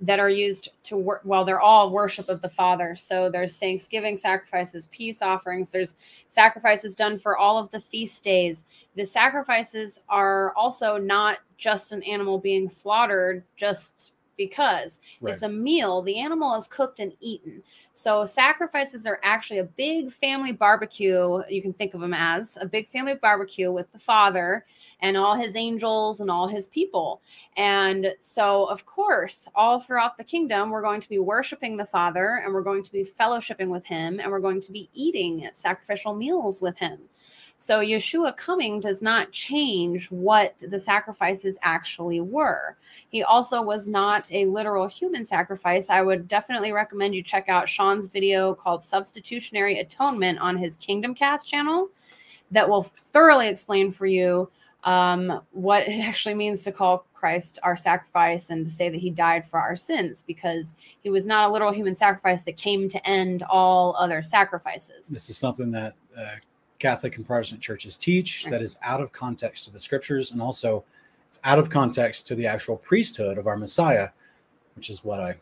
that are used to work. Well, they're all worship of the Father. So there's Thanksgiving sacrifices, peace offerings. There's sacrifices done for all of the feast days. The sacrifices are also not just an animal being slaughtered just because Right. it's a meal. The animal is cooked and eaten. So sacrifices are actually a big family barbecue. You can think of them as a big family barbecue with the father and all his angels and all his people. And so, of course, all throughout the kingdom, we're going to be worshiping the Father and we're going to be fellowshipping with him and we're going to be eating sacrificial meals with him. So, Yeshua coming does not change what the sacrifices actually were. He also was not a literal human sacrifice. I would definitely recommend you check out Sean's video called Substitutionary Atonement on his Kingdom Cast channel that will thoroughly explain for you um, what it actually means to call Christ our sacrifice and to say that he died for our sins because he was not a literal human sacrifice that came to end all other sacrifices. This is something that uh, Catholic and Protestant churches teach Right. that is out of context to the scriptures, and also it's out of context to the actual priesthood of our Messiah, which is what I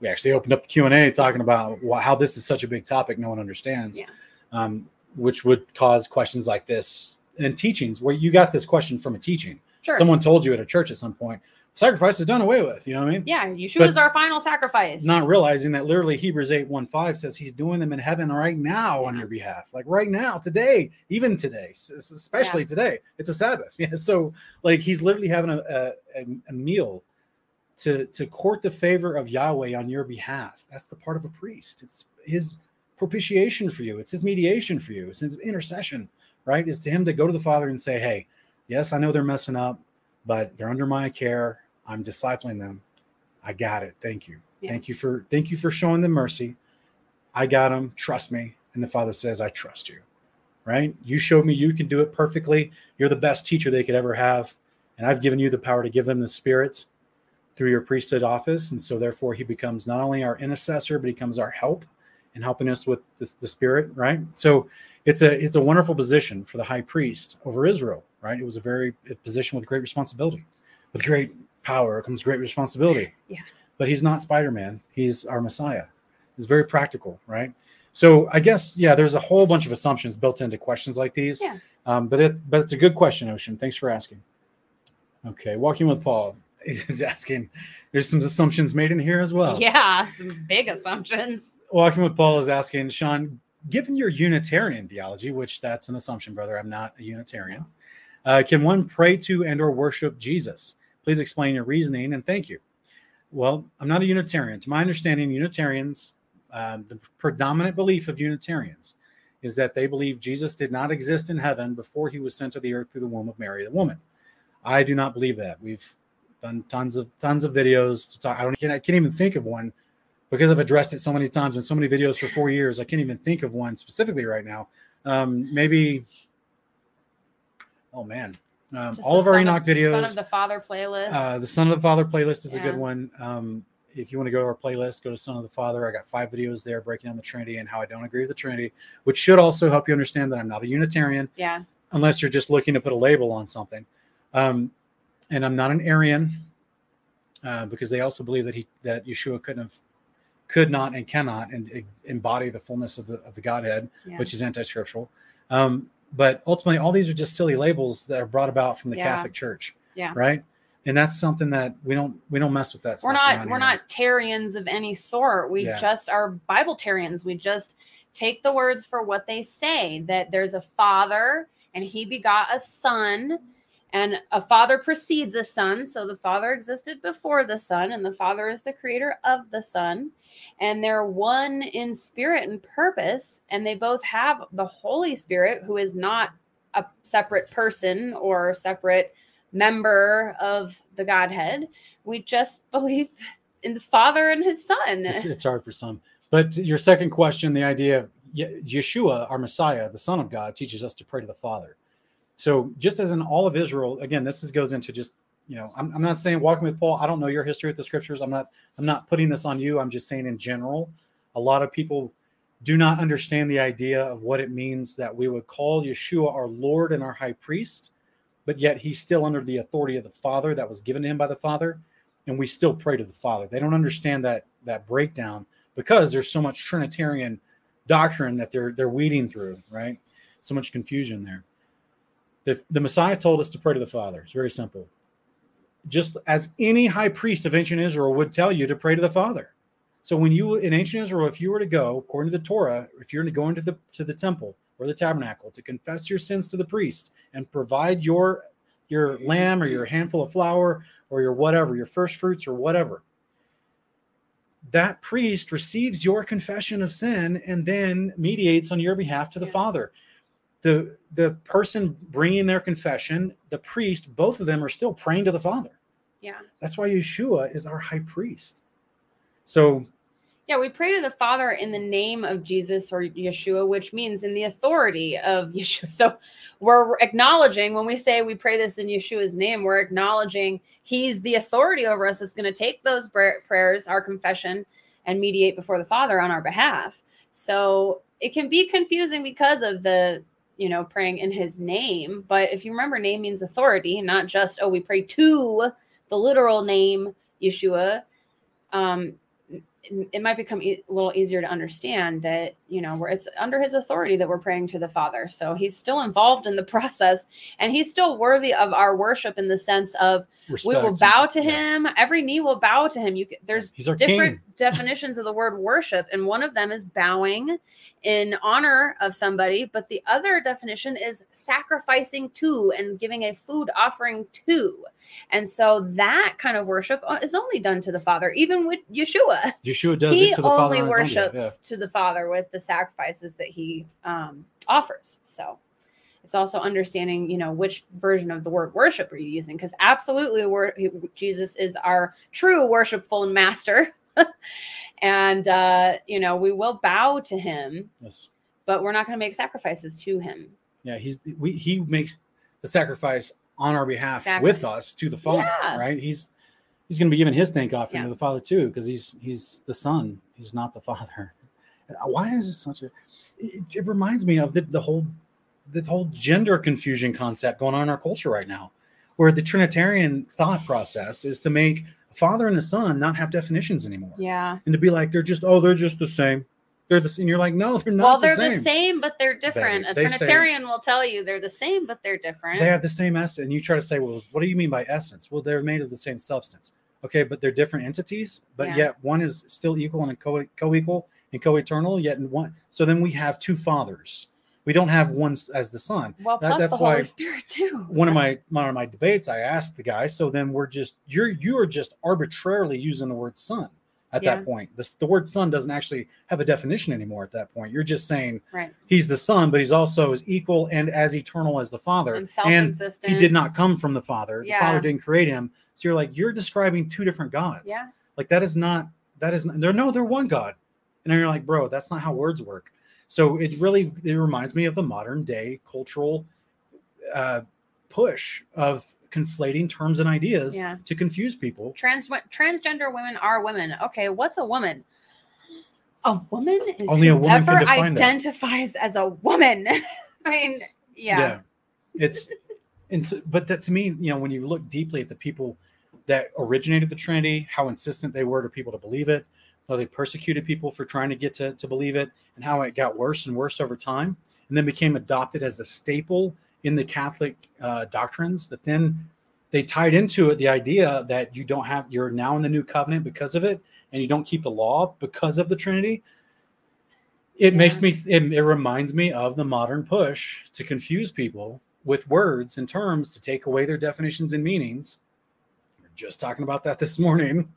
we actually opened up the Q and A talking about how this is such a big topic no one understands, Yeah. um, which would cause questions like this and teachings where you got this question from a teaching. Sure. Someone told you at a church at some point, sacrifice is done away with. You know what I mean? yeah, Yeshua is our final sacrifice. Not realizing that literally Hebrews 8 1 5 says he's doing them in heaven right now on your behalf. Like right now, today, even today, especially today. It's a Sabbath. Yeah. So like he's literally having a, a, a, a meal to to court the favor of Yahweh on your behalf. That's the part of a priest. It's his propitiation for you. It's his mediation for you. It's his intercession, right? Is to him to go to the Father and say, Hey, yes, I know they're messing up, but they're under my care. I'm discipling them. I got it. Thank you. Yeah. Thank you for thank you for showing them mercy. I got them. Trust me. And the Father says, I trust you. Right? You showed me you can do it perfectly. You're the best teacher they could ever have. And I've given you the power to give them the spirits through your priesthood office. And so therefore he becomes not only our intercessor, but he becomes our help in helping us with this, the spirit, right? So it's a it's a wonderful position for the high priest over Israel, right? It was a very a position with great responsibility. With great power comes great responsibility. Yeah. But he's not Spider-Man. He's our Messiah. He's very practical, right? So I guess yeah, there's a whole bunch of assumptions built into questions like these. Yeah. Um, but it's but it's a good question, Ocean. Thanks for asking. Okay, walking with Paul. He's asking. There's some assumptions made in here as well. Yeah, some big assumptions. Walking with Paul is asking, Sean, given your Unitarian theology, which that's an assumption, brother, I'm not a Unitarian. Uh, can one pray to and or worship Jesus? Please explain your reasoning and thank you. Well, I'm not a Unitarian. To my understanding, Unitarians, um, the predominant belief of Unitarians is that they believe Jesus did not exist in heaven before he was sent to the earth through the womb of Mary, the woman. I do not believe that. We've done tons of tons of videos to talk. I don't. I can't even think of one because I've addressed it so many times in so many videos for four years. I can't even think of one specifically right now. Um, maybe. Oh man, um, all of our Enoch Son videos. of the Father playlist. Uh, the Son of the Father playlist is a good one. Um, if you want to go to our playlist, go to Son of the Father. I got five videos there breaking down the Trinity and how I don't agree with the Trinity, which should also help you understand that I'm not a Unitarian yeah, unless you're just looking to put a label on something. Um, and I'm not an Arian uh, because they also believe that he that Yeshua couldn't have, could not and cannot and embody the fullness of the of the Godhead, yeah. which is anti-scriptural. Um, but ultimately, all these are just silly labels that are brought about from the Yeah. Catholic Church. Yeah. Right. And that's something that we don't we don't mess with that. we're not we're here. not Tarians of any sort. We Yeah. just are Bible Tarians. We just take the words for what they say. That there's a father and he begot a son, and a father precedes a son. So the father existed before the son, and the father is the creator of the son. And they're one in spirit and purpose, and they both have the Holy Spirit, who is not a separate person or separate member of the Godhead. We just believe in the Father and His Son. It's, it's hard for some. But your second question, the idea of Yeshua, our Messiah, the Son of God, teaches us to pray to the Father. So just as in all of Israel, again, this is, goes into just you know, I'm, I'm not saying walking with Paul. I don't know your history with the scriptures. I'm not I'm not putting this on you. I'm just saying in general, a lot of people do not understand the idea of what it means that we would call Yeshua our Lord and our High Priest, but yet he's still under the authority of the Father that was given to him by the Father, and we still pray to the Father. They don't understand that that breakdown because there's so much Trinitarian doctrine that they're they're weeding through, right? So much confusion there. The, the Messiah told us to pray to the Father. It's very simple. Just as any high priest of ancient Israel would tell you to pray to the Father. So when you in ancient Israel, if you were to go, according to the Torah, if you're going to go into the to the temple or the tabernacle to confess your sins to the priest and provide your your lamb or your handful of flour or your whatever, your first fruits or whatever, that priest receives your confession of sin and then mediates on your behalf to the Yeah. Father. The the person bringing their confession, the priest, both of them are still praying to the Father. yeah. That's why Yeshua is our high priest. So Yeah, we pray to the Father in the name of Jesus or Yeshua, which means in the authority of Yeshua. So we're acknowledging when we say we pray this in Yeshua's name, we're acknowledging He's the authority over us that's going to take those prayers, our confession, and mediate before the Father on our behalf. So it can be confusing because of the you know praying in his name. But if you remember name means authority not just oh we pray to the literal name yeshua. Um it might become e- a little easier to understand that you know where it's under his authority that we're praying to the father so he's still involved in the process and he's still worthy of our worship in the sense of we will bow to Yeah. him every knee will bow to him you there's different definitions of the word worship and one of them is bowing in honor of somebody but the other definition is sacrificing to and giving a food offering to and so that kind of worship uh, is only done to the father even with yeshua Yeshua does he it to the Father. only on his own behalf, worships yeah. to the father with the sacrifices that he um, offers so it's also understanding you know which version of the word worship are you using because absolutely jesus is our true worshipful master and uh you know we will bow to him Yes. but we're not going to make sacrifices to him Yeah, he's we he makes the sacrifice on our behalf Exactly. with us to the Father, Yeah. right? He's he's going to be giving his thank offering Yeah. to the Father too, because he's he's the Son. He's not the Father. Why is this such a? It, it reminds me of the, the whole the whole gender confusion concept going on in our culture right now, where the Trinitarian thought process is to make a Father and a Son not have definitions anymore, yeah and to be like they're just oh they're just the same. They're the and you're like no they're not. well they're same. the same but they're different a they say- trinitarian will tell you they're the same but they're different they have the same essence and you try to say well what do you mean by essence well they're made of the same substance okay but they're different entities but Yeah. yet one is still equal and co- co-equal and co-eternal yet in one so then we have two fathers. We don't have one as the son. Well that- plus that's the holy why spirit too. one of my one of my debates i asked the guy so then we're just you're you are just arbitrarily using the word son at Yeah. that point this, the word son doesn't actually have a definition anymore at that point. You're just saying right. he's the son but he's also as equal and as eternal as the father. And and he did not come from the father. Yeah. the father didn't create him. So you're like you're describing two different gods. Yeah. Like that is not that is not, no they're one god and you're like bro that's not how words work so it really it reminds me of the modern day cultural uh, push of conflating terms and ideas Yeah. to confuse people Trans transgender women are women. Okay, what's a woman? A woman is Only a woman whoever that. identifies as a woman. I mean, yeah. it's and so, but that to me you know when you look deeply at the people that originated the trinity how insistent they were to people to believe it how they persecuted people for trying to get to, to believe it and how it got worse and worse over time and then became adopted as a staple in the catholic uh, doctrines that then they tied into it the idea that you don't have you're now in the new covenant because of it and you don't keep the law because of the trinity. It makes me it, it reminds me of the modern push to confuse people with words and terms to take away their definitions and meanings just talking about that this morning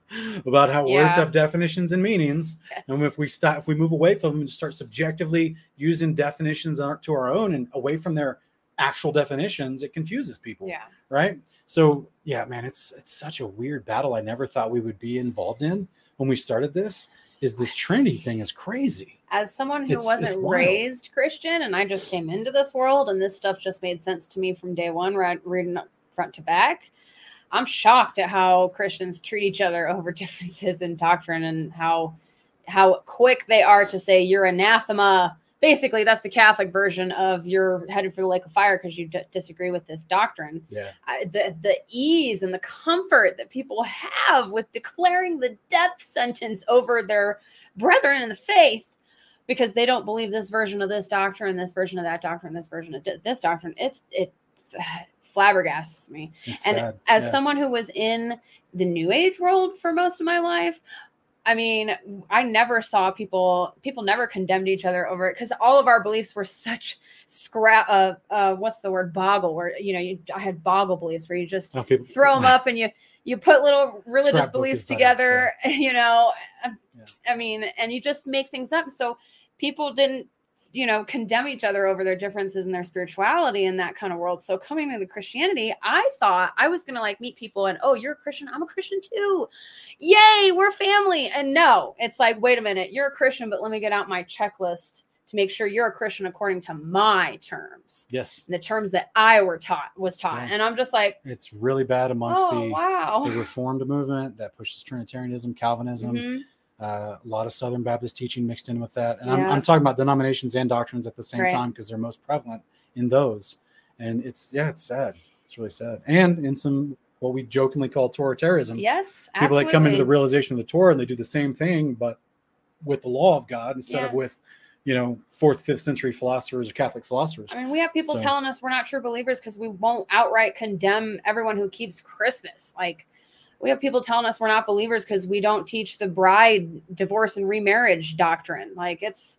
about how words have definitions and meanings Yes. and if we stop if we move away from them and start subjectively using definitions to our own and away from their actual definitions it confuses people yeah. right so yeah man it's it's such a weird battle i never thought we would be involved in when we started this is this trinity thing is crazy As someone who It's- it's wasn't wild. raised Christian and I just came into this world and this stuff just made sense to me from day one, right, reading front to back. I'm shocked at how Christians treat each other over differences in doctrine and how how quick they are to say you're anathema. Basically, that's the Catholic version of you're headed for the lake of fire because you d- disagree with this doctrine. yeah I, the the ease and the comfort that people have with declaring the death sentence over their brethren in the faith because they don't believe this version of this doctrine, this version of that doctrine, this version of this doctrine. It's it flabbergasts me. it's And sad as Yeah. someone who was in the new age world for most of my life, I mean, I never saw people people never condemned each other over it because all of our beliefs were such scrap uh, uh what's the word boggle where you know you I had boggle beliefs where you just Some people- throw them up and you you put little religious beliefs together you know Yeah. i mean and you just make things up so people didn't you know condemn each other over their differences in their spirituality in that kind of world. So coming into christianity i thought i was gonna like meet people and oh you're a christian? I'm a christian too. Yay we're family. And no it's like wait a minute you're a christian but let me get out my checklist to make sure you're a christian according to my terms. Yes. The terms that i were taught was taught. Yeah. and i'm just like it's really bad amongst oh the wow. the reformed movement that pushes trinitarianism calvinism. Mhm. Uh, a lot of southern baptist teaching mixed in with that and I'm, I'm talking about denominations and doctrines at the same Right. time because they're most prevalent in those and it's yeah it's sad it's really sad and in some what we jokingly call Torah terrorism. Yes, People that come into the realization of the Torah and they do the same thing, but with the law of God instead of with, you know, fourth, fifth century philosophers or Catholic philosophers. I mean, we have people So- telling us we're not true believers because we won't outright condemn everyone who keeps Christmas. Like, we have people telling us we're not believers because we don't teach the bride divorce and remarriage doctrine. Like, it's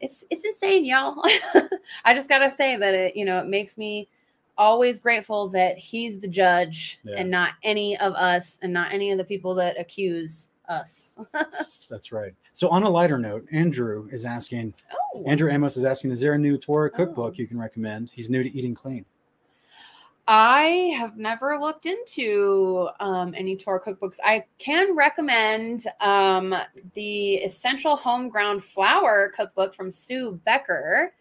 it's it's insane, y'all. I just gotta say that it, you know, it makes me always grateful that he's the judge Yeah. and not any of us and not any of the people that accuse us. That's right. So on a lighter note, Andrew is asking, oh, Andrew Amos is asking, is there a new Torah cookbook Oh. you can recommend? He's new to eating clean. I have never looked into um, any Torah cookbooks. I can recommend um, the Essential Home-Ground Flour cookbook from Sue Becker.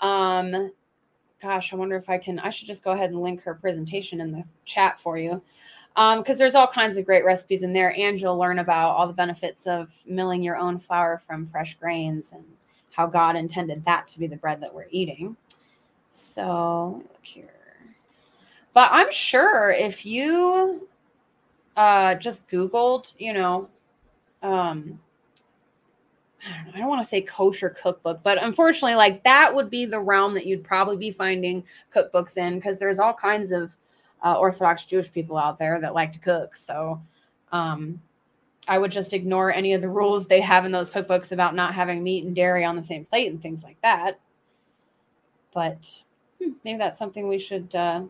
Um, gosh, I wonder if I can. I should just go ahead and link her presentation in the chat for you. Because there's all kinds of great recipes in there, and you'll learn about all the benefits of milling your own flour from fresh grains and how God intended that to be the bread that we're eating. So, look here. But I'm sure if you uh, just Googled, you know, um, I don't, want to say kosher cookbook, but unfortunately, like that would be the realm that you'd probably be finding cookbooks in because there's all kinds of uh, Orthodox Jewish people out there that like to cook. So um, I would just ignore any of the rules they have in those cookbooks about not having meat and dairy on the same plate and things like that. But hmm, maybe that's something we should uh,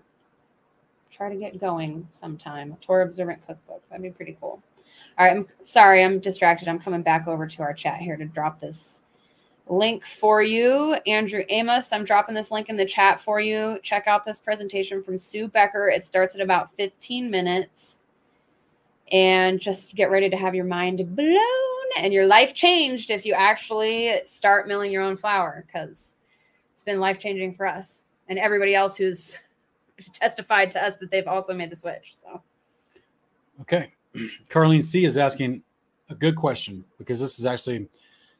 try to get going sometime. A Torah observant cookbook. That'd be pretty cool. All right. I'm sorry. I'm distracted. I'm coming back over to our chat here to drop this link for you. Andrew Amos, I'm dropping this link in the chat for you. Check out this presentation from Sue Becker. It starts at about 15 minutes. And just get ready to have your mind blown and your life changed if you actually start milling your own flour because it's been life changing for us and everybody else who's testified to us that they've also made the switch. So, Okay. Carlene C is asking a good question because this is actually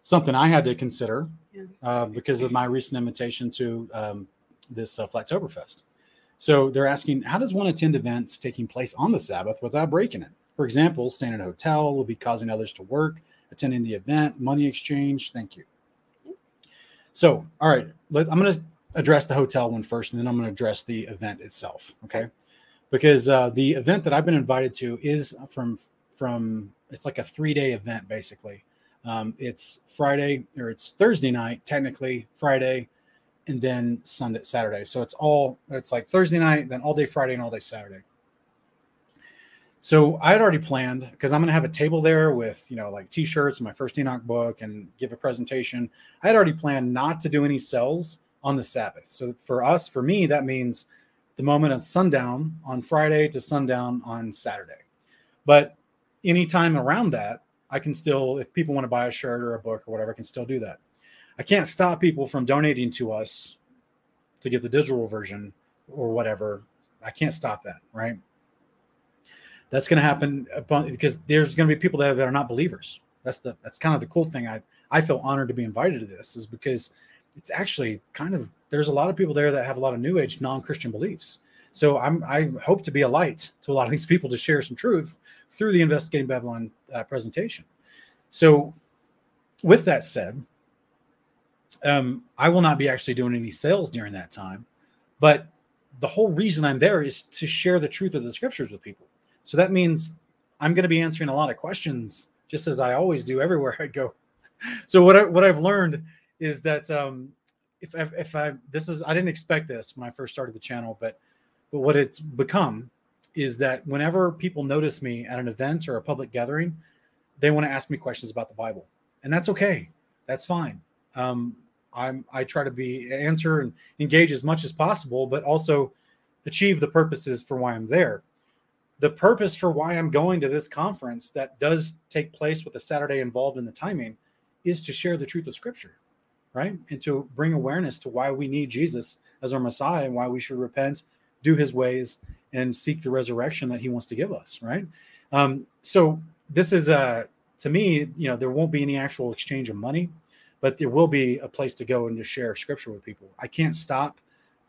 something I had to consider Yeah. uh, because of my recent invitation to um, this uh, Flattoberfest. So they're asking, how does one attend events taking place on the Sabbath without breaking it? For example, staying at a hotel will be causing others to work, attending the event, money exchange. Thank you. So, all right, let, I'm going to address the hotel one first, and then I'm going to address the event itself. Okay, because uh, the event that I've been invited to is from from it's like a three day event basically. Um, it's Friday or it's Thursday night technically, Friday, and then Sunday Saturday. So it's all it's like Thursday night, then all day Friday and all day Saturday. So I had already planned because I'm going to have a table there with you know like T-shirts and my first Enoch book and give a presentation. I had already planned not to do any sales on the Sabbath. So for us, for me, that means the moment of sundown on Friday to sundown on Saturday. But anytime around that, I can still, if people want to buy a shirt or a book or whatever, I can still do that. I can't stop people from donating to us to get the digital version or whatever. I can't stop that, right? That's going to happen because there's going to be people that, that are not believers. That's the that's kind of the cool thing. I I feel honored to be invited to this is because it's actually kind of there's a lot of people there that have a lot of new age non-christian beliefs. So i'm i hope to be a light to a lot of these people to share some truth through the investigating babylon uh, presentation. So with that said um, i will not be actually doing any sales during that time but the whole reason i'm there is to share the truth of the scriptures with people. So that means i'm going to be answering a lot of questions just as i always do everywhere i go. So what I, what i've learned is that um, if I, if I this is I didn't expect this when I first started the channel, but but what it's become is that whenever people notice me at an event or a public gathering, they want to ask me questions about the Bible, and that's okay. That's fine. Um, I'm I try to be answer and engage as much as possible, but also achieve the purposes for why I'm there. The purpose for why I'm going to this conference that does take place with a Saturday involved in the timing is to share the truth of Scripture right? And to bring awareness to why we need Jesus as our Messiah and why we should repent, do his ways, and seek the resurrection that he wants to give us, right? Um, so this is uh to me, you know, there won't be any actual exchange of money, but there will be a place to go and to share scripture with people. I can't stop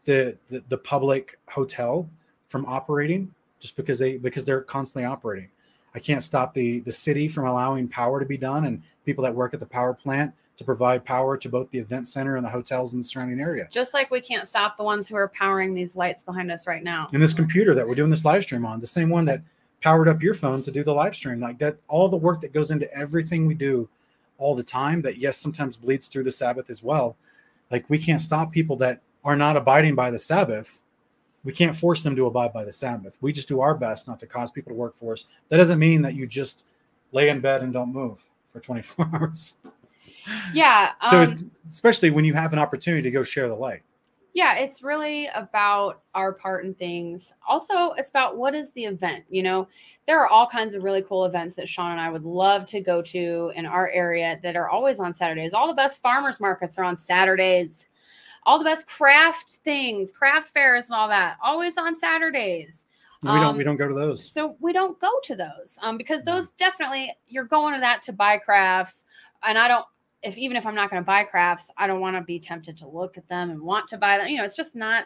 the the, the public hotel from operating just because they because they're constantly operating. I can't stop the the city from allowing power to be done and people that work at the power plant to provide power to both the event center and the hotels in the surrounding area. Just like we can't stop the ones who are powering these lights behind us right now. And this computer that we're doing this live stream on, the same one that powered up your phone to do the live stream, like that, all the work that goes into everything we do all the time, that yes, sometimes bleeds through the Sabbath as well. Like we can't stop people that are not abiding by the Sabbath. We can't force them to abide by the Sabbath. We just do our best not to cause people to work for us. That doesn't mean that you just lay in bed and don't move for 24 hours. Yeah. So, Um, especially when you have an opportunity to go share the light. yeah, it's really about our part in things. Also, it's about what is the event. You know, there are all kinds of really cool events that Sean and I would love to go to in our area that are always on Saturdays. All the best farmers markets are on Saturdays. All the best craft things, craft fairs, and all that, always on Saturdays. We don't Um, we don't go to those. So we don't go to those um, because those definitely you're going to that to buy crafts, and I don't. If even if I'm not going to buy crafts, I don't want to be tempted to look at them and want to buy them. You know, it's just not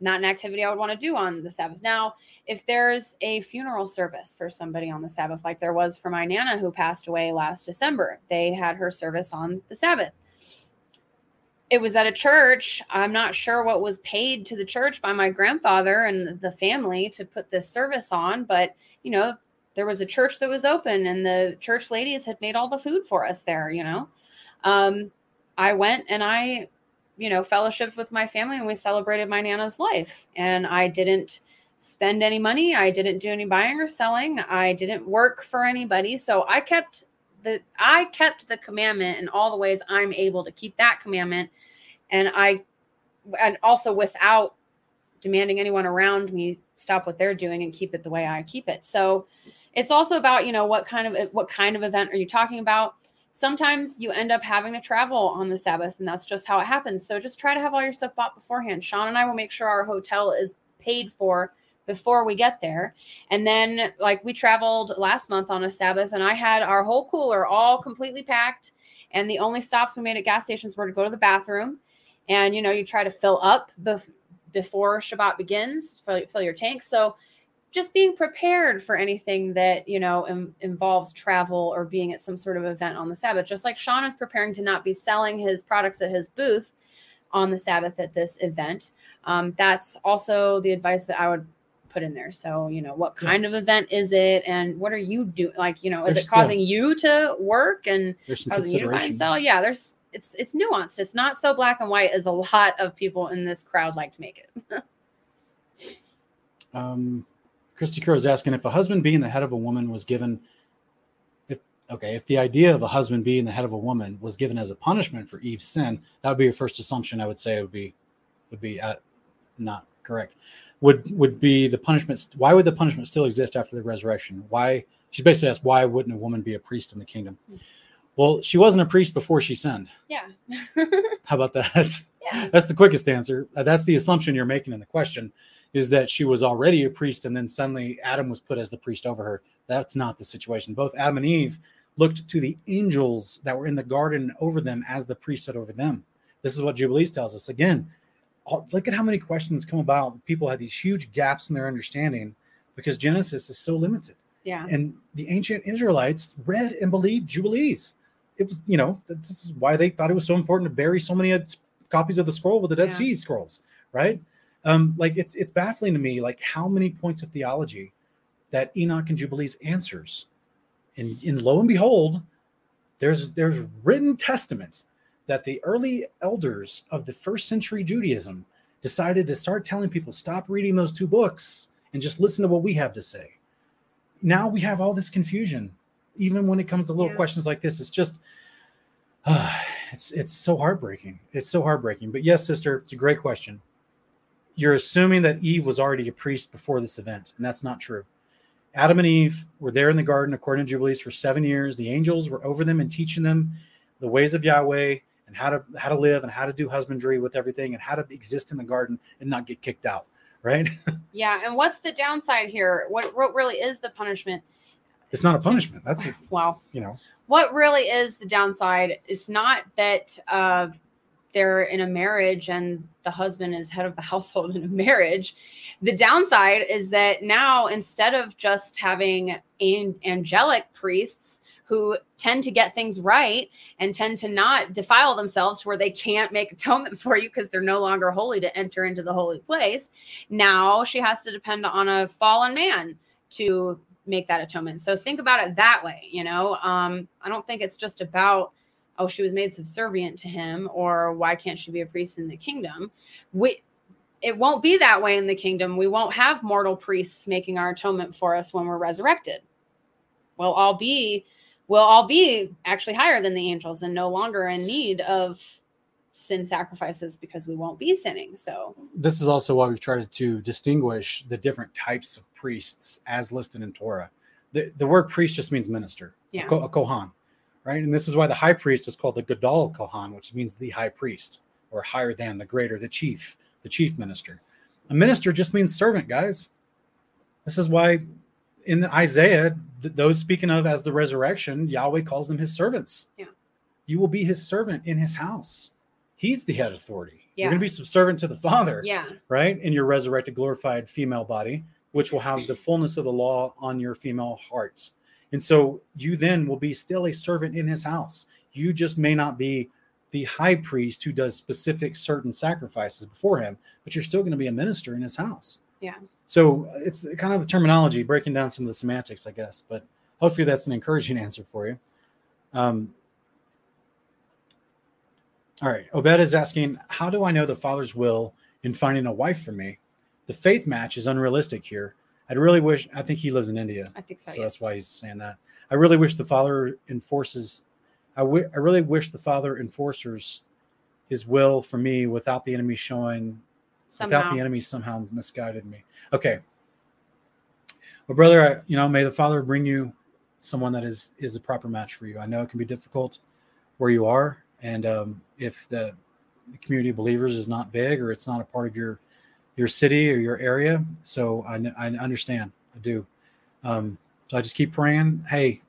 not an activity I would want to do on the Sabbath. Now, if there's a funeral service for somebody on the Sabbath, like there was for my nana who passed away last December, they had her service on the Sabbath. It was at a church. I'm not sure what was paid to the church by my grandfather and the family to put this service on, but you know, there was a church that was open and the church ladies had made all the food for us there, you know. Um, I went and I, you know, fellowshipped with my family and we celebrated my Nana's life. And I didn't spend any money. I didn't do any buying or selling. I didn't work for anybody. So I kept the I kept the commandment in all the ways I'm able to keep that commandment. And I and also without demanding anyone around me stop what they're doing and keep it the way I keep it. So it's also about, you know, what kind of what kind of event are you talking about? Sometimes you end up having to travel on the Sabbath, and that's just how it happens. So just try to have all your stuff bought beforehand. Sean and I will make sure our hotel is paid for before we get there. And then, like, we traveled last month on a Sabbath, and I had our whole cooler all completely packed. And the only stops we made at gas stations were to go to the bathroom. And, you know, you try to fill up bef- before Shabbat begins, fill, fill your tank. So, just being prepared for anything that you know Im- involves travel or being at some sort of event on the sabbath. Just like sean is preparing to not be selling his products at his booth on the sabbath at this event um, that's also the advice that i would put in there. So you know what Yeah. kind of event is it and what are you doing like you know is There's- it causing you to work and causing you to buy and sell? Yeah there's it's it's nuanced. It's not so black and white as a lot of people in this crowd like to make it. Um, Christy Crow is asking if a husband being the head of a woman was given, if okay, if the idea of a husband being the head of a woman was given as a punishment for Eve's sin, that would be your first assumption. I would say it would be would be uh, not correct. Would would be the punishment? Why would the punishment still exist after the resurrection? Why? She basically asked, why wouldn't a woman be a priest in the kingdom? Well, she wasn't a priest before she sinned. yeah How about that? yeah That's the quickest answer. That's the assumption you're making in the question is that she was already a priest and then suddenly Adam was put as the priest over her. That's not the situation. Both Adam and Eve looked to the angels that were in the garden over them as the priesthood over them. This is what Jubilees tells us. Again, all- look at how many questions come about. People had these huge gaps in their understanding because Genesis is so limited. yeah And the ancient Israelites read and believed Jubilees. It was, you know, this is why they thought it was so important to bury so many uh, copies of the scroll with the Dead Yeah. Sea Scrolls, right? Um, like it's it's baffling to me, like how many points of theology that Enoch and Jubilees answers, and, and lo and behold, there's there's written testaments that the early elders of the first century Judaism decided to start telling people stop reading those two books and just listen to what we have to say. Now we have all this confusion even when it comes to little Yeah. questions like this. It's just uh, it's it's so heartbreaking. It's so heartbreaking. But yes sister it's a great question you're assuming that eve was already a priest before this event and that's not true adam and eve were there in the garden according to jubilees for seven years the angels were over them and teaching them the ways of yahweh and how to how to live and how to do husbandry with everything and how to exist in the garden and not get kicked out right Yeah, and what's the downside here? What what really is the punishment? it's not a punishment that's Wow. you know What really is the downside? It's not that uh they're in a marriage and the husband is head of the household in a marriage. The downside is that now instead of just having an angelic priests who tend to get things right and tend to not defile themselves to where they can't make atonement for you because they're no longer holy to enter into the holy place. Now she has to depend on a fallen man to make that atonement. So think about it that way, you know. Um, I don't think it's just about oh she was made subservient to him or why can't she be a priest in the kingdom. We it won't be that way in the kingdom. We won't have mortal priests making our atonement for us when we're resurrected. We'll all be we'll all be actually higher than the angels and no longer in need of sin sacrifices because we won't be sinning. So this is also why we've tried to distinguish the different types of priests as listed in Torah. The, the word priest just means minister, yeah. a, a kohan, right? And this is why the high priest is called the Gadol Kohan, which means the high priest or higher than, the greater, the chief, the chief minister. A minister just means servant, guys. This is why in Isaiah, th- those speaking of as the resurrection, Yahweh calls them his servants. Yeah. You will be his servant in his house he's the head authority. Yeah. You're going to be subservient to the Father, yeah, right? In your resurrected, glorified female body, which will have the fullness of the law on your female hearts. And so you then will be still a servant in his house. You just may not be the high priest who does specific certain sacrifices before him, but you're still going to be a minister in his house. Yeah. So it's kind of a terminology, breaking down some of the semantics, I guess. But hopefully that's an encouraging answer for you. Um, all right. Obed is asking, how do I know the Father's will in finding a wife for me? The faith match is unrealistic here. I'd really wish, I think he lives in India. I think so. So yes. that's why he's saying that. I really wish the Father enforces, I, w- I really wish the Father enforces his will for me without the enemy showing, Somehow. without the enemy somehow misguided me. Okay. Well, brother, I, you know, may the Father bring you someone that is is a proper match for you. I know it can be difficult where you are, and um, if the, the community of believers is not big or it's not a part of your your city or your area, so I, I understand. I do. Um, so I just keep praying. Hey,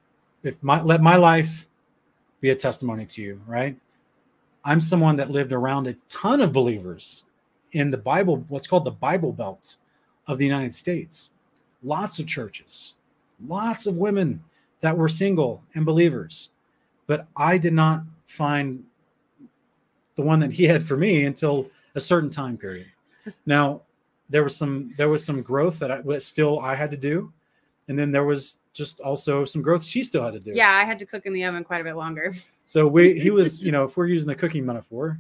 if my let my life be a testimony to you, right? I'm someone that lived around a ton of believers in the Bible, what's called the Bible Belt of the United States. Lots of churches, lots of women that were single and believers. But I did not find the one that he had for me until a certain time period. Now, there was some there was some growth that I was still I had to do, and then there was just also some growth she still had to do. Yeah, I had to cook in the oven quite a bit longer. So we he was you know if we're using a cooking metaphor,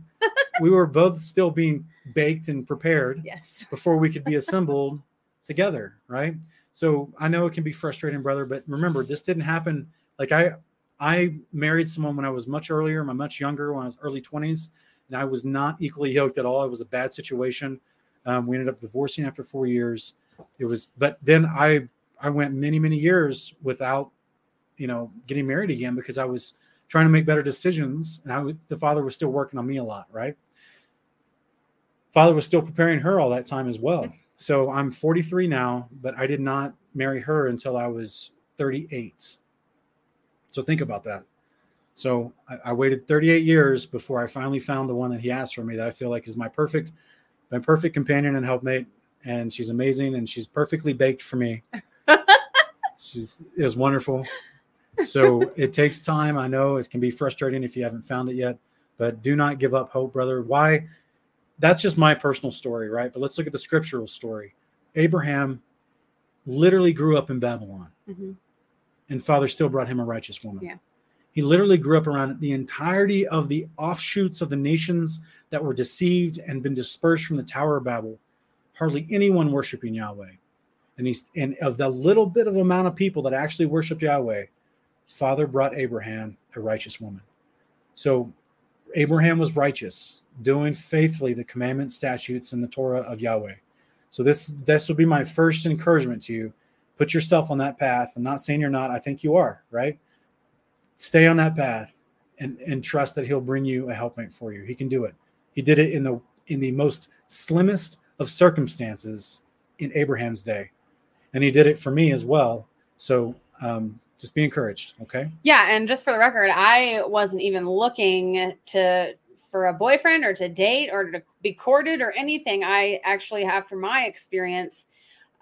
we were both still being baked and prepared Yes. before we could be assembled together, right? So I know it can be frustrating, brother, but remember this didn't happen. Like I, I married someone when I was much earlier, my much younger, when I was early twenties, and I was not equally yoked at all. It was a bad situation. Um, we ended up divorcing after four years. It was, but then I, I went many, many years without, you know, getting married again because I was trying to make better decisions, and I was the father was still working on me a lot, right? Father was still preparing her all that time as well. So I'm 43 now, but I did not marry her until I was 38. So think about that. So I, I, waited 38 years before I finally found the one that he asked for me that I feel like is my perfect, my perfect companion and helpmate. And she's amazing and she's perfectly baked for me. she's it was wonderful. So it takes time. I know it can be frustrating if you haven't found it yet, but do not give up hope, brother. Why? That's just my personal story, right? But let's look at the scriptural story. Abraham literally grew up in Babylon, Mhm. and Father still brought him a righteous woman. Yeah. He literally grew up around the entirety of the offshoots of the nations that were deceived and been dispersed from the Tower of Babel. Hardly anyone worshiping Yahweh. And he's and of the little bit of amount of people that actually worshiped Yahweh, Father brought Abraham a righteous woman. So Abraham was righteous, doing faithfully the commandment, statutes, and the Torah of Yahweh. So this this would be my first encouragement to you. Put yourself on that path. I'm not saying you're not. I think you are, right? Stay on that path and, and trust that he'll bring you a helpmate for you. He can do it. He did it in the in the most slimmest of circumstances in Abraham's day. And he did it for me as well. So um, just be encouraged. Okay. Yeah, and just for the record, I wasn't even looking to for a boyfriend or to date or to be courted or anything. I actually, after my experience,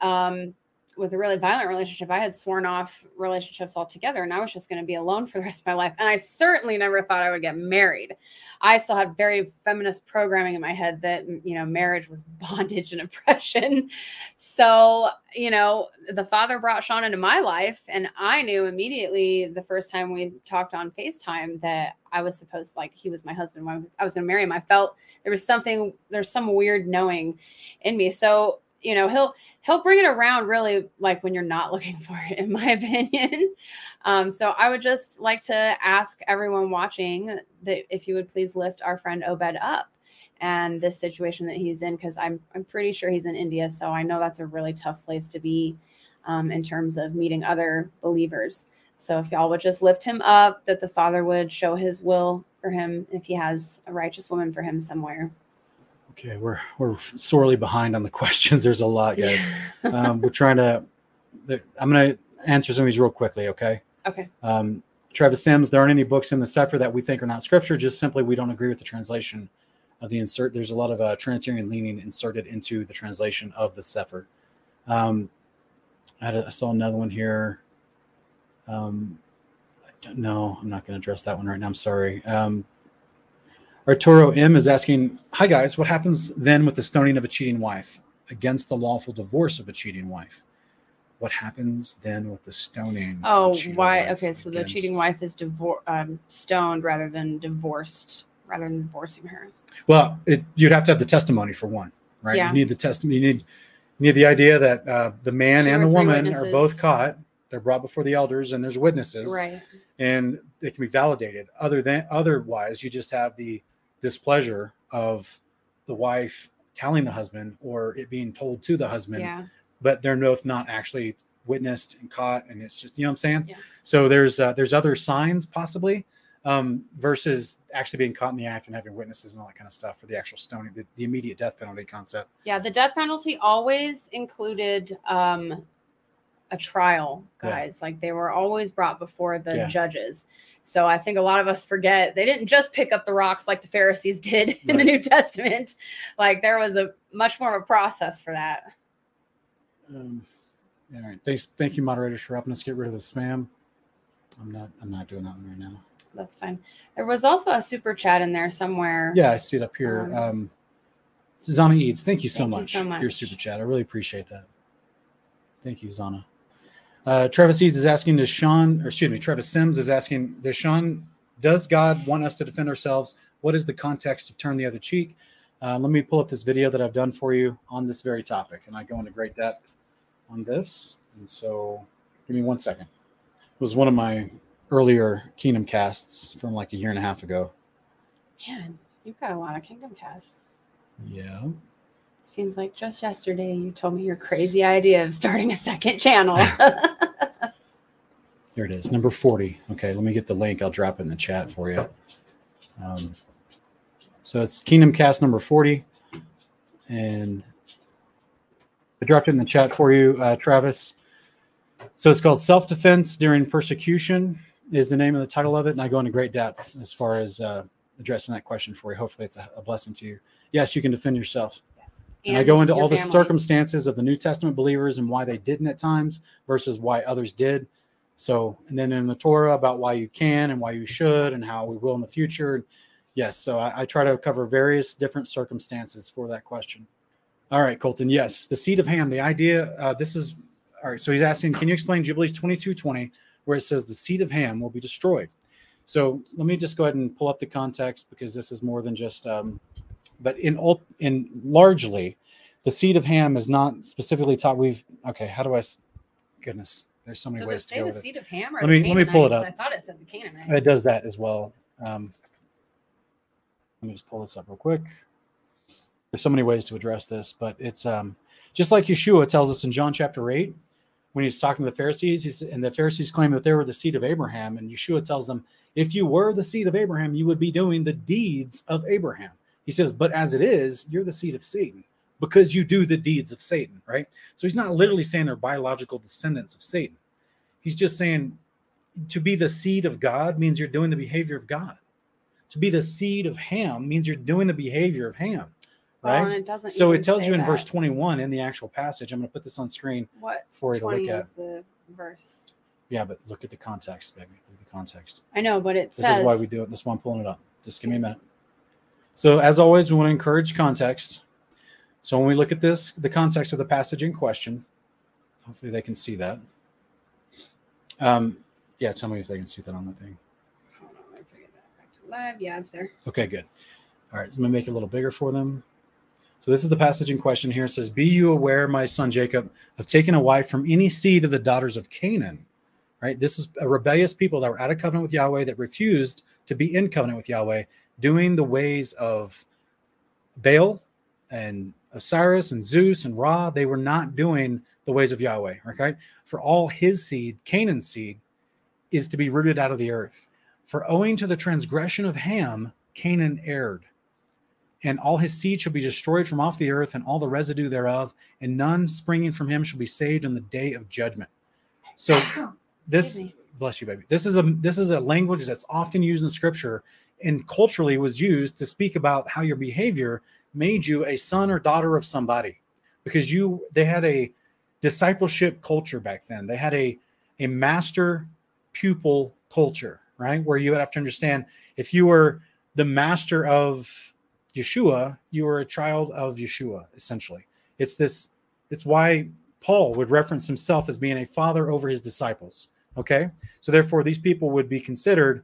um, with a really violent relationship, I had sworn off relationships altogether and I was just going to be alone for the rest of my life. And I certainly never thought I would get married. I still had very feminist programming in my head that, you know, marriage was bondage and oppression. So, you know, the father brought Sean into my life and I knew immediately the first time we talked on FaceTime that I was supposed like he was my husband when I was going to marry him. I felt there was something, there's some weird knowing in me. So, you know, he'll he'll bring it around really like when you're not looking for it, in my opinion. Um, so I would just like to ask everyone watching that if you would please lift our friend Obed up and this situation that he's in, because I'm I'm pretty sure he's in India, so I know that's a really tough place to be um, in terms of meeting other believers. So if y'all would just lift him up, that the Father would show His will for him if he has a righteous woman for him somewhere. Okay, we're we're sorely behind on the questions. There's a lot, guys. um, we're trying to. I'm going to answer some of these real quickly. Okay. Okay. Um, Travis Sims, there aren't any books in the Cepher that we think are not scripture. Just simply, we don't agree with the translation of the insert. There's a lot of uh, Trinitarian leaning inserted into the translation of the Cepher. Um, I, a, I, saw another one here. Um, no, I'm not going to address that one right now. I'm sorry. Um, Arturo M is asking, "Hi guys, what happens then with the stoning of a cheating wife against the lawful divorce of a cheating wife? What happens then with the stoning?" Oh, why? Okay, so against... the cheating wife is divor- um, stoned rather than divorced, rather than divorcing her. Well, it, you'd have to have the testimony for one, right? Yeah. You need the testimony. You need you need the idea that uh, the man Two and the woman witnesses. are both caught. They're brought before the elders, and there's witnesses, right? And it can be validated. Other than otherwise, you just have the displeasure of the wife telling the husband or it being told to the husband, yeah. but they're both not actually witnessed and caught, and it's just you know what I'm saying. Yeah. So there's uh, there's other signs possibly um, versus actually being caught in the act and having witnesses and all that kind of stuff for the actual stoning, the, the immediate death penalty concept. Yeah, the death penalty always included um, a trial, guys. Yeah. Like they were always brought before the yeah. judges. So I think a lot of us forget they didn't just pick up the rocks like the Pharisees did in the New Testament. Like there was a much more of a process for that. Um, all right. Thanks. Thank you, moderators, for helping us get rid of the spam. I'm not. I'm not doing that one right now. That's fine. There was also a super chat in there somewhere. Yeah, I see it up here. Um, um Zana Eads, thank you so, thank much, you so much for your super chat. I really appreciate that. Thank you, Zana. Uh, Travis Eads is asking, does Sean, or excuse me, Travis Sims is asking, does Sean, does God want us to defend ourselves? What is the context of turn the other cheek? Uh, let me pull up this video that I've done for you on this very topic, and I go into great depth on this. And so, give me one second. It was one of my earlier Kingdom casts from like a year and a half ago. Man, you've got a lot of Kingdom casts. Yeah. Seems like just yesterday you told me your crazy idea of starting a second channel. Here it is, number 40. Okay, let me get the link. I'll drop it in the chat for you. Um, so it's Kingdom Cast number 40. And I dropped it in the chat for you, uh, Travis. So it's called Self Defense During Persecution, is the name of the title of it. And I go into great depth as far as uh, addressing that question for you. Hopefully, it's a, a blessing to you. Yes, you can defend yourself. And, I go into all the circumstances of the New Testament believers and why they didn't at times versus why others did. So, and then in the Torah about why you can and why you should and how we will in the future. Yes. So I, I try to cover various different circumstances for that question. All right, Colton. Yes. The seed of Ham, the idea, uh, this is, all right. So he's asking, can you explain Jubilees 2220, where it says the seed of Ham will be destroyed? So let me just go ahead and pull up the context because this is more than just um, but in in largely, the seed of Ham is not specifically taught. We've okay. How do I? Goodness, there's so many does ways to go. the with seed it. of Ham or let me let me pull it up. I thought it said the Canaanite. It does that as well. Um, let me just pull this up real quick. There's so many ways to address this, but it's um, just like Yeshua tells us in John chapter eight when he's talking to the Pharisees, he's, and the Pharisees claim that they were the seed of Abraham, and Yeshua tells them, if you were the seed of Abraham, you would be doing the deeds of Abraham. He says, but as it is, you're the seed of Satan because you do the deeds of Satan, right? So he's not literally saying they're biological descendants of Satan. He's just saying to be the seed of God means you're doing the behavior of God. to be the seed of Ham means you're doing the behavior of Ham, right? and it doesn't. so it tells you in verse 21 in the actual passage. I'm going to put this on screen what for you to look at. is the verse. Yeah, but look at the context, baby. Look at the context. I know, but it This says is why we do it. This is why I'm pulling it up. Just give me a minute. So, as always, we want to encourage context. So, when we look at this, the context of the passage in question, hopefully they can see that. Um, yeah, tell me if they can see that on the thing. Hold on, let me bring it back to live. Yeah, it's there. Okay, good. All right, so let me make it a little bigger for them. So this is the passage in question here. It says, Be you aware, my son Jacob, of taking a wife from any seed of the daughters of Canaan. Right? This is a rebellious people that were out of covenant with Yahweh that refused to be in covenant with Yahweh, doing the ways of Baal and Osiris and Zeus and Ra. They were not doing the ways of Yahweh. Okay. For all his seed, Canaan's seed, is to be rooted out of the earth. For owing to the transgression of Ham, Canaan erred. And all his seed shall be destroyed from off the earth, and all the residue thereof, and none springing from him shall be saved in the day of judgment. So this bless you, baby. This is a this is a language that's often used in scripture and culturally was used to speak about how your behavior made you a son or daughter of somebody. Because you they had a discipleship culture back then. They had a a master pupil culture, right? Where you would have to understand if you were the master of Yeshua, you were a child of Yeshua, essentially. It's this, it's why Paul would reference himself as being a father over his disciples. Okay. So therefore, these people would be considered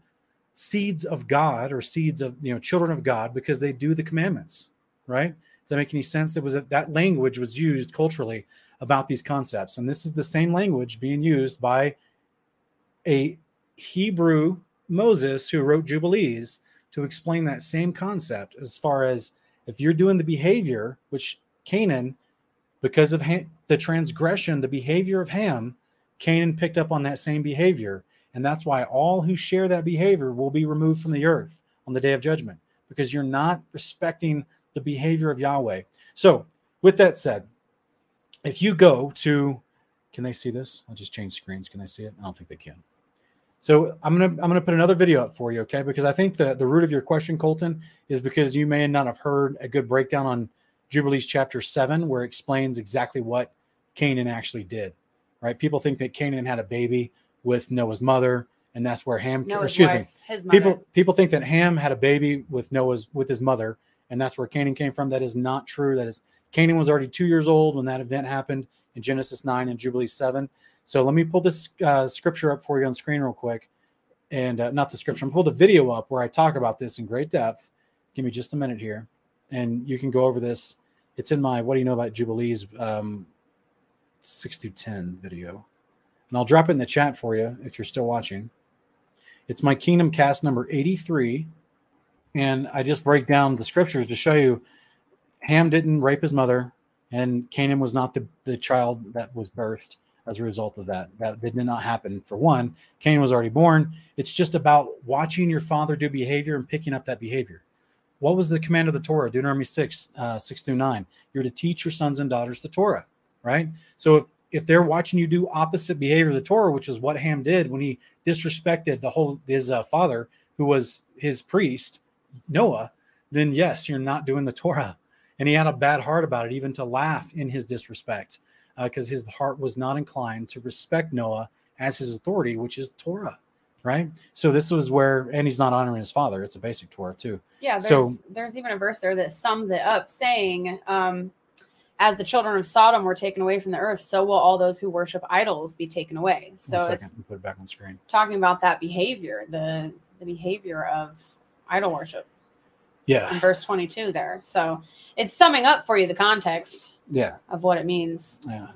seeds of God or seeds of you know children of God because they do the commandments, right? Does that make any sense? It was a, that language was used culturally about these concepts, and this is the same language being used by a Hebrew Moses who wrote Jubilees to explain that same concept as far as if you're doing the behavior, which Canaan, because of the transgression, the behavior of Ham, Canaan picked up on that same behavior. And that's why all who share that behavior will be removed from the earth on the day of judgment because you're not respecting the behavior of Yahweh. So, with that said, if you go to, can they see this? I'll just change screens. Can they see it? I don't think they can. So I'm gonna I'm gonna put another video up for you, okay? Because I think the the root of your question, Colton, is because you may not have heard a good breakdown on Jubilees chapter seven, where it explains exactly what Canaan actually did. Right? People think that Canaan had a baby with Noah's mother, and that's where Ham. No, or excuse wife, me. People people think that Ham had a baby with Noah's with his mother, and that's where Canaan came from. That is not true. That is Canaan was already two years old when that event happened in Genesis nine and Jubilee seven. So let me pull this uh, scripture up for you on screen real quick, and uh, not the scripture. I'm pull the video up where I talk about this in great depth. Give me just a minute here, and you can go over this. It's in my "What do you know about Jubilees?" Um, six through ten video, and I'll drop it in the chat for you if you're still watching. It's my Kingdom Cast number 83. And I just break down the scriptures to show you Ham didn't rape his mother, and Canaan was not the, the child that was birthed as a result of that. That did not happen. For one, Canaan was already born. It's just about watching your father do behavior and picking up that behavior. What was the command of the Torah? Deuteronomy 6, uh, 6 through 9. You're to teach your sons and daughters the Torah, right? So if, if they're watching you do opposite behavior of the Torah, which is what Ham did when he disrespected the whole his uh, father, who was his priest, Noah, then yes, you're not doing the Torah. And he had a bad heart about it, even to laugh in his disrespect, because uh, his heart was not inclined to respect Noah as his authority, which is Torah, right? So this was where, and he's not honoring his father. It's a basic Torah too. Yeah, there's So- there's even a verse there that sums it up, saying, um, "As the children of Sodom were taken away from the earth, so will all those who worship idols be taken away." So One it's second, me put it back on screen. talking about that behavior, the the behavior of idol worship Yeah, in verse 22 there. So it's summing up for you the context yeah, of what it means. yeah.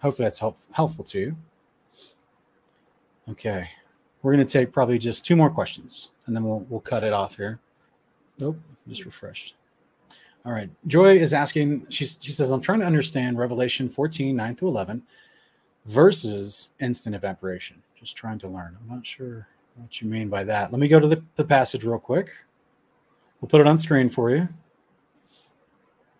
Hopefully that's help, helpful to you. Okay, we're gonna take probably just two more questions, and then we'll we'll cut it off here. Nope, just refreshed. All right. Joy is asking, she's, she says, I'm trying to understand Revelation 14, 9 to 11 versus instant evaporation. Just trying to learn. I'm not sure what you mean by that. Let me go to the, the passage real quick. We'll put it on screen for you.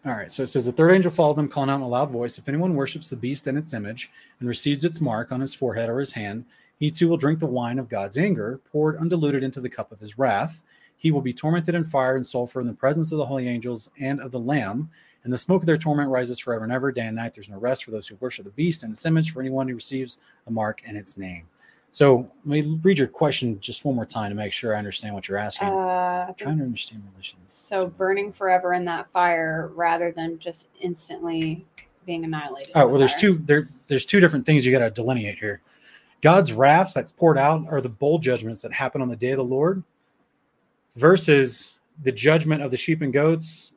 All right. So it says, The third angel followed them, calling out in a loud voice If anyone worships the beast and its image and receives its mark on his forehead or his hand, he too will drink the wine of God's anger, poured undiluted into the cup of his wrath he will be tormented in fire and sulfur in the presence of the holy angels and of the Lamb. And the smoke of their torment rises forever and ever, day and night. There's no rest for those who worship the beast and its image, for anyone who receives a mark and its name. So let me read your question just one more time to make sure I understand what you're asking. Uh, I'm trying to understand relations. so burning forever in that fire rather than just instantly being annihilated. All right. in Well, the there's two there. There's two different things you got to delineate here. God's wrath that's poured out are the bowl judgments that happen on the day of the Lord, versus the judgment of the sheep and goats,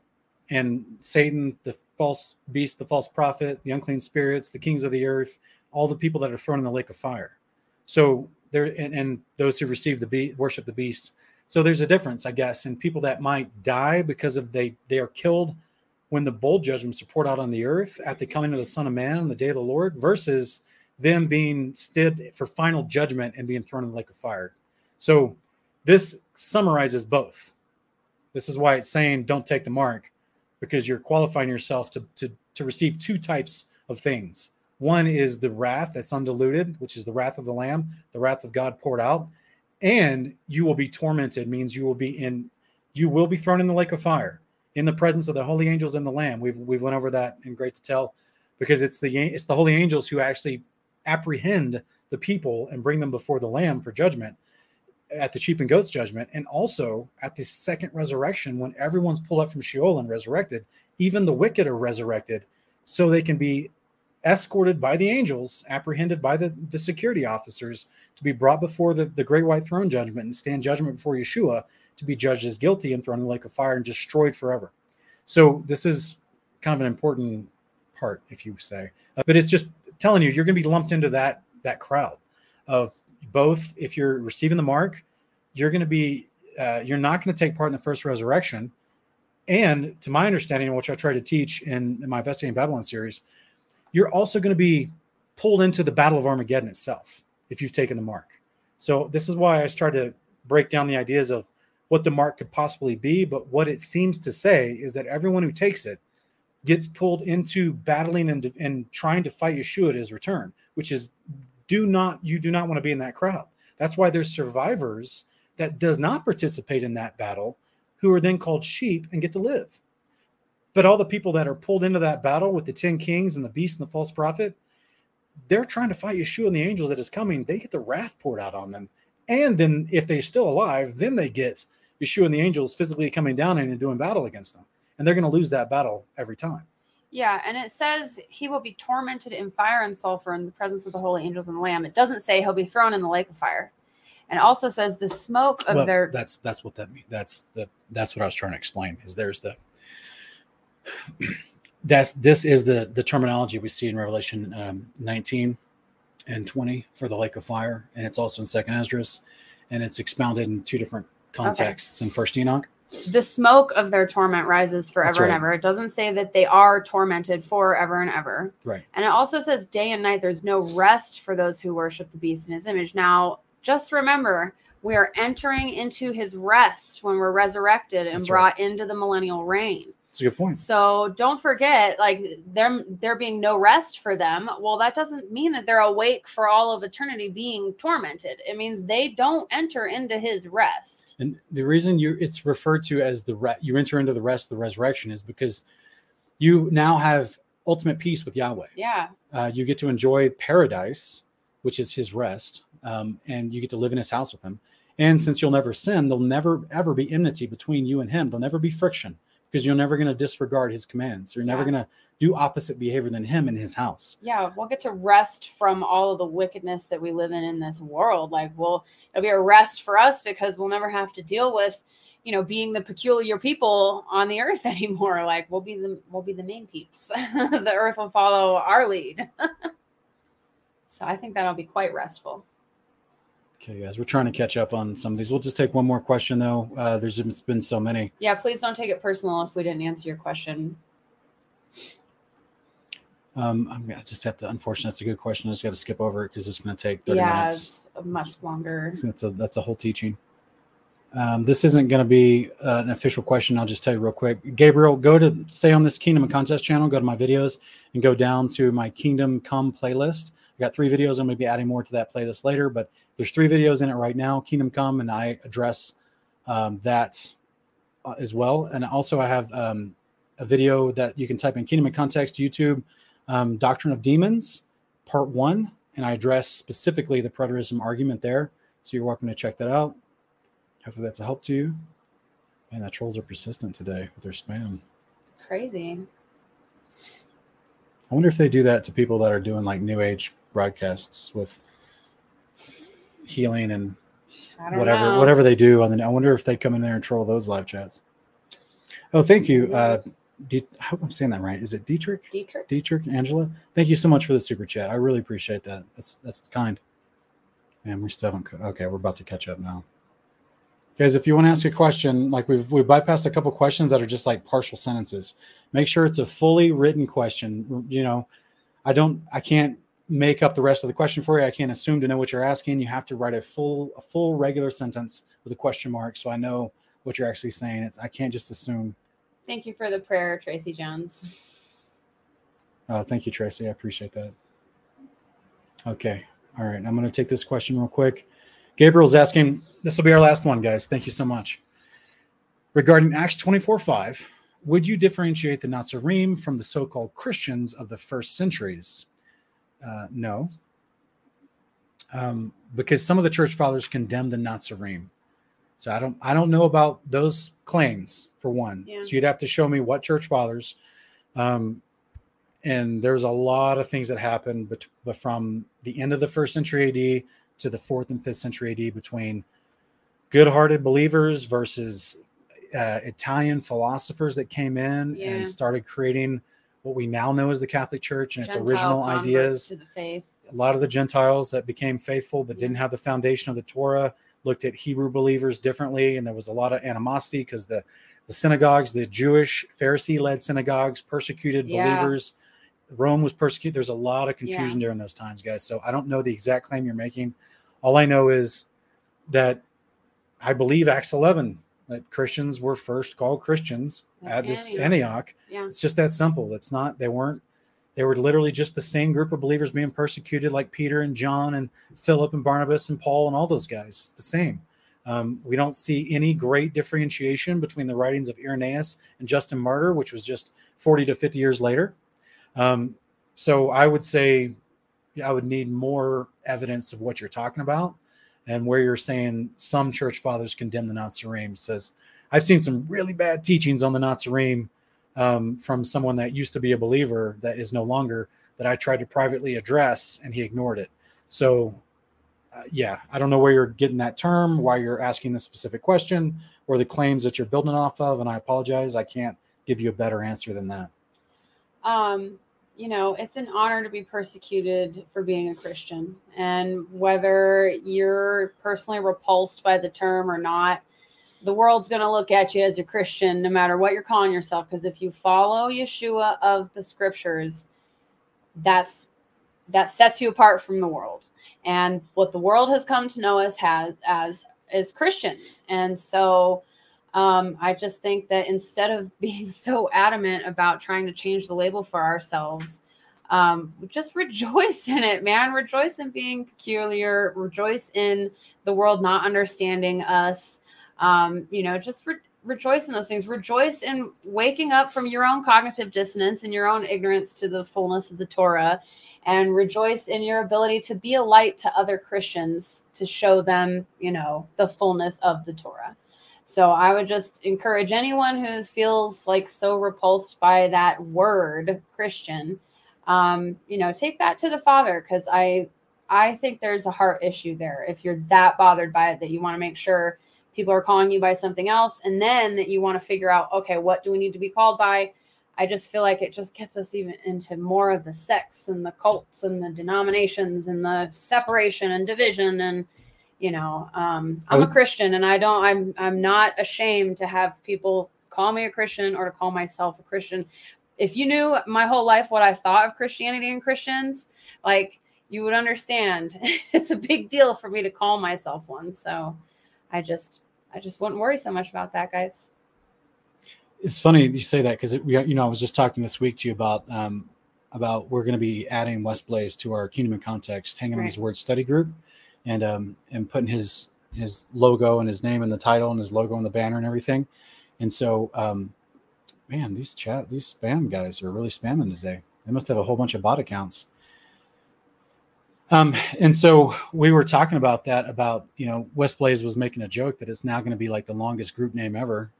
and Satan, the false beast, the false prophet, the unclean spirits, the kings of the earth, all the people that are thrown in the lake of fire. So there, and, and those who receive the beast, worship the beast. So there's a difference, I guess, in people that might die because of they they are killed when the bowl judgments are poured out on the earth at the coming of the Son of Man on the day of the Lord, versus them being stood for final judgment and being thrown in the lake of fire. So this summarizes both. This is why it's saying don't take the mark, because you're qualifying yourself to to to receive two types of things. One is the wrath that's undiluted, which is the wrath of the Lamb, the wrath of God poured out, and you will be tormented. Means you will be in, you will be thrown in the lake of fire in the presence of the holy angels and the Lamb. We've we've went over that in great detail, because it's the it's the holy angels who actually apprehend the people and bring them before the Lamb for judgment at the sheep and goats judgment, and also at the second resurrection when everyone's pulled up from Sheol and resurrected. Even the wicked are resurrected, so they can be escorted by the angels, apprehended by the, the security officers to be brought before the, the great white throne judgment and stand judgment before Yeshua to be judged as guilty and thrown in the lake of fire and destroyed forever. So this is kind of an important part, if you say, Uh, but it's just telling you you're going to be lumped into that that crowd of both. If you're receiving the mark, you're going to be uh, you're not going to take part in the first resurrection. And to my understanding, which I try to teach in, in my Investigating Babylon series, you're also going to be pulled into the Battle of Armageddon itself if you've taken the mark. So this is why I tried to break down the ideas of what the mark could possibly be, but what it seems to say is that everyone who takes it gets pulled into battling and, and trying to fight Yeshua at his return, which is do not you do not want to be in that crowd. That's why there's survivors that does not participate in that battle who are then called sheep and get to live. But all the people that are pulled into that battle with the 10 kings and the beast and the false prophet, they're trying to fight Yeshua and the angels that is coming. They get the wrath poured out on them. And then if they're still alive, then they get Yeshua and the angels physically coming down and doing battle against them. And they're going to lose that battle every time. Yeah, and it says he will be tormented in fire and sulfur in the presence of the holy angels and the lamb. It doesn't say he'll be thrown in the lake of fire. And it also says the smoke of well, their that's that's what that means. That's the that's what I was trying to explain. Is there's the that's this is the the terminology we see in Revelation um, 19 and 20 for the lake of fire, and it's also in Second Esdras, and it's expounded in two different contexts in First Enoch. The smoke of their torment rises forever That's and ever. It doesn't say that they are tormented forever and ever. Right. And it also says day and night there's no rest for those who worship the beast in his image. Now, just remember, we are entering into his rest when we're resurrected and That's brought into the millennial reign. It's a good point. So don't forget, like there there being no rest for them. Well, that doesn't mean that they're awake for all of eternity being tormented. It means they don't enter into his rest. And the reason you it's referred to as the re- you enter into the rest of the resurrection is because you now have ultimate peace with Yahweh. Yeah. uh, you get to enjoy paradise, which is his rest, um, and you get to live in his house with him. And since you'll never sin, there'll never ever be enmity between you and him. There'll never be friction because you're never going to disregard his commands. You're never going to do opposite behavior than him in his house. yeah, we'll get to rest from all of the wickedness that we live in in this world. Like, we'll it'll be a rest for us because we'll never have to deal with, you know, being the peculiar people on the earth anymore. Like, we'll be the we'll be the main peeps. the earth will follow our lead. so I think that'll be quite restful. Okay, guys, we're trying to catch up on some of these. We'll just take one more question though. Uh, there's been so many. Yeah, please don't take it personal if we didn't answer your question. Um, I'm gonna just have to. Unfortunately, that's a good question. I just got to skip over it because it's going to take 30 yeah, minutes. it's much longer. That's a that's a whole teaching. Um, this isn't going to be uh, an official question. I'll just tell you real quick. Gabriel, go to stay on this Kingdom in Context channel. Go to my videos and go down to my Kingdom Come playlist. I got three videos. I'm going to be adding more to that playlist later, but there's three videos in it right now. Kingdom Come, and I address um, that uh, as well. And also, I have um, a video that you can type in Kingdom in Context YouTube, um, Doctrine of Demons, Part One, and I address specifically the preterism argument there. So you're welcome to check that out. Hopefully, that's a help to you. Man, that trolls are persistent today with their spam. Crazy. I wonder if they do that to people that are doing like new age broadcasts with healing and whatever know. whatever they do on the I wonder if they come in there and troll those live chats. Oh, thank you. Uh I hope I'm saying that right. Is it Dietrich? Dietrich. Dietrich, Angela. Thank you so much for the super chat. I really appreciate that. That's that's kind. Man, we still haven't. Okay, we're about to catch up now. Guys, if you want to ask a question, like we've we bypassed a couple questions that are just like partial sentences. Make sure it's a fully written question. You know, I don't, I can't make up the rest of the question for you. I can't assume to know what you're asking. You have to write a full, a full regular sentence with a question mark, so I know what you're actually saying. It's I can't just assume. Thank you for the prayer, Tracy Jones. Oh, thank you, Tracy. I appreciate that. Okay. All right. I'm going to take this question real quick. Gabriel's asking, this will be our last one, guys. Thank you so much. Regarding Acts 24 5, would you differentiate the Nazarene from the so called Christians of the first centuries? Uh, no. Um, because some of the church fathers condemned the Nazarene. So I don't I don't know about those claims for one. Yeah. So you'd have to show me what church fathers um, and there's a lot of things that happened but, but from the end of the first century AD to the fourth and fifth century AD between good-hearted believers versus uh, Italian philosophers that came in Yeah. and started creating what we now know as the Catholic Church and its original ideas. to the faith. A lot of the Gentiles that became faithful but Yeah. didn't have the foundation of the Torah looked at Hebrew believers differently, and there was a lot of animosity because the the synagogues, the Jewish Pharisee-led synagogues, persecuted Yeah. believers. Rome was persecuted. There's a lot of Yeah. confusion during those times, guys. So I don't know the exact claim you're making. All I know is that I believe Acts 11 that Christians were first called Christians At at this Antioch. Antioch. Yeah. It's just that simple. It's not. They weren't. They were literally just the same group of believers being persecuted, like Peter and John and Philip and Barnabas and Paul and all those guys. It's the same. Um, we don't see any great differentiation between the writings of Irenaeus and Justin Martyr, which was just 40 to 50 years later. Um, so I would say I would need more evidence of what you're talking about and where you're saying some church fathers condemn the Nazarene. Says I've seen some really bad teachings on the Nazarene um, from someone that used to be a believer that is no longer that I tried to privately address and he ignored it. So uh, yeah, I don't know where you're getting that term, why you're asking this specific question, or the claims that you're building off of. And I apologize, I can't give you a better answer than that. um, you know, it's an honor to be persecuted for being a Christian. And whether you're personally repulsed by the term or not, the world's going to look at you as a Christian no matter what you're calling yourself. Because if you follow Yeshua of the scriptures, that's that sets you apart from the world. And what the world has come to know us has as as Christians. And so um, I just think that instead of being so adamant about trying to change the label for ourselves, um, just rejoice in it, man. Rejoice in being peculiar. Rejoice in the world not understanding us. Um, you know, just re- rejoice in those things. Rejoice in waking up from your own cognitive dissonance and your own ignorance to the fullness of the Torah, and rejoice in your ability to be a light to other Christians to show them, you know, the fullness of the Torah. So I would just encourage anyone who feels like so repulsed by that word Christian, um, you know, take that to the Father because I I think there's a heart issue there. If you're that bothered by it that you want to make sure people are calling you by something else, and then that you want to figure out, okay, what do we need to be called by? I just feel like it just gets us even into more of the sects and the cults and the denominations and the separation and division and you know um, i'm a christian and i don't i'm i'm not ashamed to have people call me a christian or to call myself a christian. If you knew my whole life what i thought of christianity and christians like you would understand. It's a big deal for me to call myself one. So i just i just wouldn't worry so much about that guys. It's funny you say that because we, you know, I was just talking this week to you about um, about we're going to be adding West Blaze to our Kingdom in Context, hanging on his word study group, and um, and putting his his logo and his name and the title and his logo and the banner and everything. And so, um, man, these chat these spam guys are really spamming today. They must have a whole bunch of bot accounts. Um, and so we were talking about that about you know West Blaze was making a joke that it's now going to be like the longest group name ever,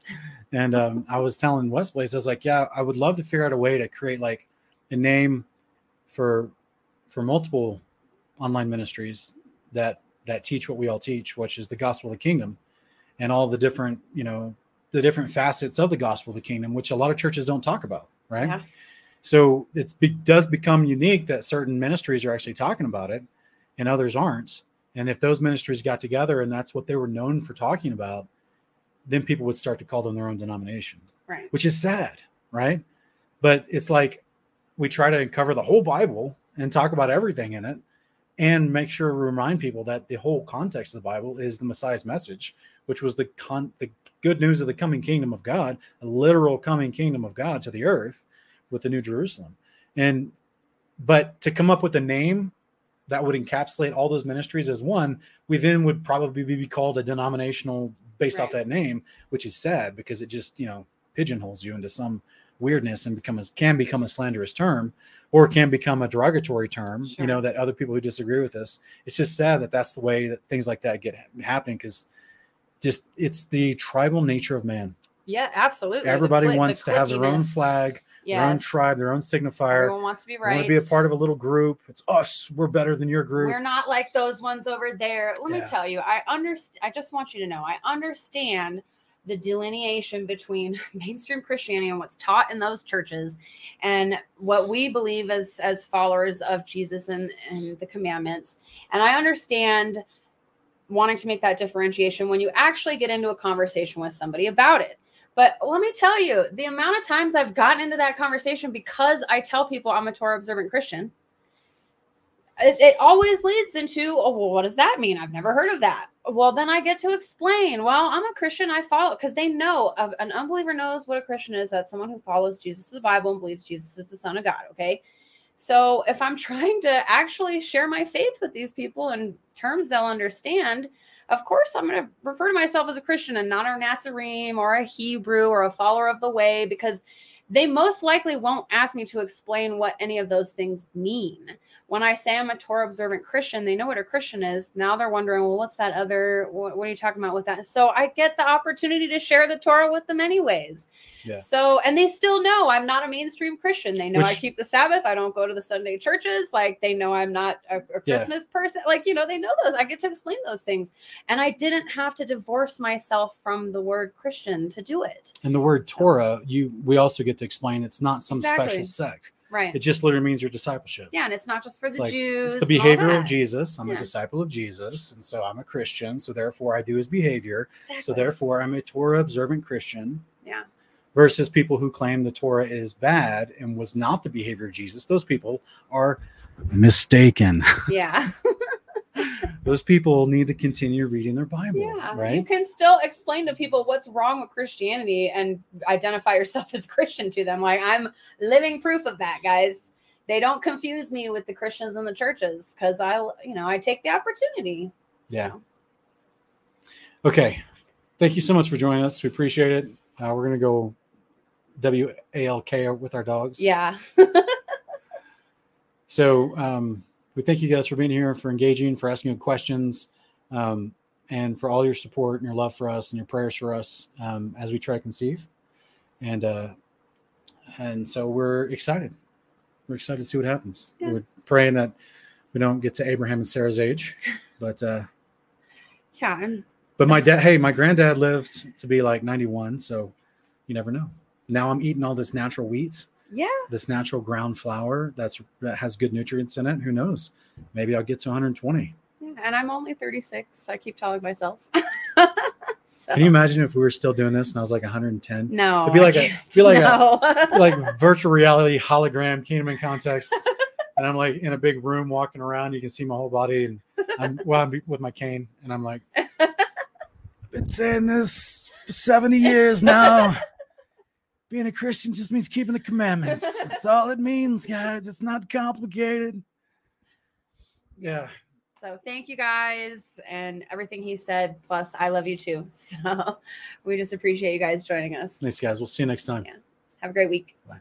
and um, I was telling West Blaze I was like, yeah, I would love to figure out a way to create like a name for for multiple online ministries that that teach what we all teach, which is the gospel of the kingdom, and all the different you know the different facets of the gospel of the kingdom, which a lot of churches don't talk about, right? Yeah. So it be, does become unique that certain ministries are actually talking about it and others aren't. And if those ministries got together and that's what they were known for talking about, then people would start to call them their own denomination, Right. which is sad, right? But it's like we try to cover the whole Bible and talk about everything in it and make sure we remind people that the whole context of the Bible is the Messiah's message, which was the con- the good news of the coming kingdom of God, a literal coming kingdom of God to the earth with the New Jerusalem. And but to come up with a name that would encapsulate all those ministries as one, we then would probably be called a denominational based off that name, which is sad because it just, you know, pigeonholes you into some weirdness and become a, can become a slanderous term or mm-hmm. can become a derogatory term, Sure. you know, that other people who disagree with us. It's just sad that that's the way that things like that get happening because just it's the tribal nature of man. Yeah, absolutely. Everybody the wants to have their own flag, their own tribe, their own signifier. Everyone wants to be right. want to be a part of a little group. It's us. We're better than your group. We're not like those ones over there. Let Yeah. me tell you, I understand. I just want you to know, I understand the delineation between mainstream Christianity and what's taught in those churches, and what we believe as as followers of Jesus and and the commandments. And I understand wanting to make that differentiation when you actually get into a conversation with somebody about it. But let me tell you, the amount of times I've gotten into that conversation because I tell people I'm a Torah observant Christian it, it always leads into oh well what does that mean? I've never heard of that. Well then i get to explain well i'm a christian. I follow because they know uh, an unbeliever knows what a christian is that's someone who follows jesus of the bible and believes jesus is the son of god okay? So if i'm trying to actually share my faith with these people in terms they'll understand of course i'm going to refer to myself as a christian and not a nazarene or a hebrew or a follower of the way because they most likely won't ask me to explain what any of those things mean when I say I'm a Torah observant Christian, they know what a Christian is. Now they're wondering, well, what's that other? What, what are you talking about with that? So I get the opportunity to share the Torah with them, anyways. Yeah. So, and they still know I'm not a mainstream Christian. They know I keep the Sabbath. I don't go to the Sunday churches. Like they know I'm not a, a Yeah. Christmas person. Like, you know, they know those. I get to explain those things. And I didn't have to divorce myself from the word Christian to do it. and the word Torah, you we also get to explain it's not some Exactly. special sect. Right. It just literally means your discipleship. yeah. And it's not just for It's the like- Jews. It's the behavior of. Jesus. I'm a disciple of Jesus, and so I'm a Christian. So therefore, I do his behavior. Exactly. So therefore, I'm a Torah observant Christian. Yeah. Versus people who claim the Torah is bad and was not the behavior of Jesus. Those people are mistaken. yeah. Those people need to continue reading their Bible, Yeah, right? you can still explain to people what's wrong with Christianity and identify yourself as Christian to them. Like I'm living proof of that, guys. They don't confuse me with the Christians in the churches because I, you know, I take the opportunity. Yeah. So, Okay. Thank you so much for joining us. We appreciate it. Uh, we're gonna go W A L K with our dogs. yeah. So um, we thank you guys for being here, for engaging, for asking good questions, um, and for all your support and your love for us and your prayers for us um, as we try to conceive. And uh, and so we're excited. We're excited to see what happens. Yeah. We're praying that we don't get to Abraham and Sarah's age, but uh, Yeah. I'm, but my dad, hey, my granddad lived to be like 91, so you never know. Now I'm eating all this natural wheat yeah. this natural ground flour that's that has good nutrients in it. Who knows? Maybe I'll get to 120. Yeah. And I'm only 36. I keep telling myself. so, Can you imagine if we were still doing this and I was like 110? No. It'd be like a- be like a- Like virtual reality hologram kingdom in context. And I'm like in a big room walking around. You can see my whole body, and I'm well, I'm with my cane, and I'm like, I've been saying this for 70 years now. Being a Christian just means keeping the commandments. That's all it means, guys. It's not complicated. Yeah. So thank you guys and everything he said. Plus, I love you too. So we just appreciate you guys joining us. Thanks, guys. We'll see you next time. Yeah. Have a great week. Bye.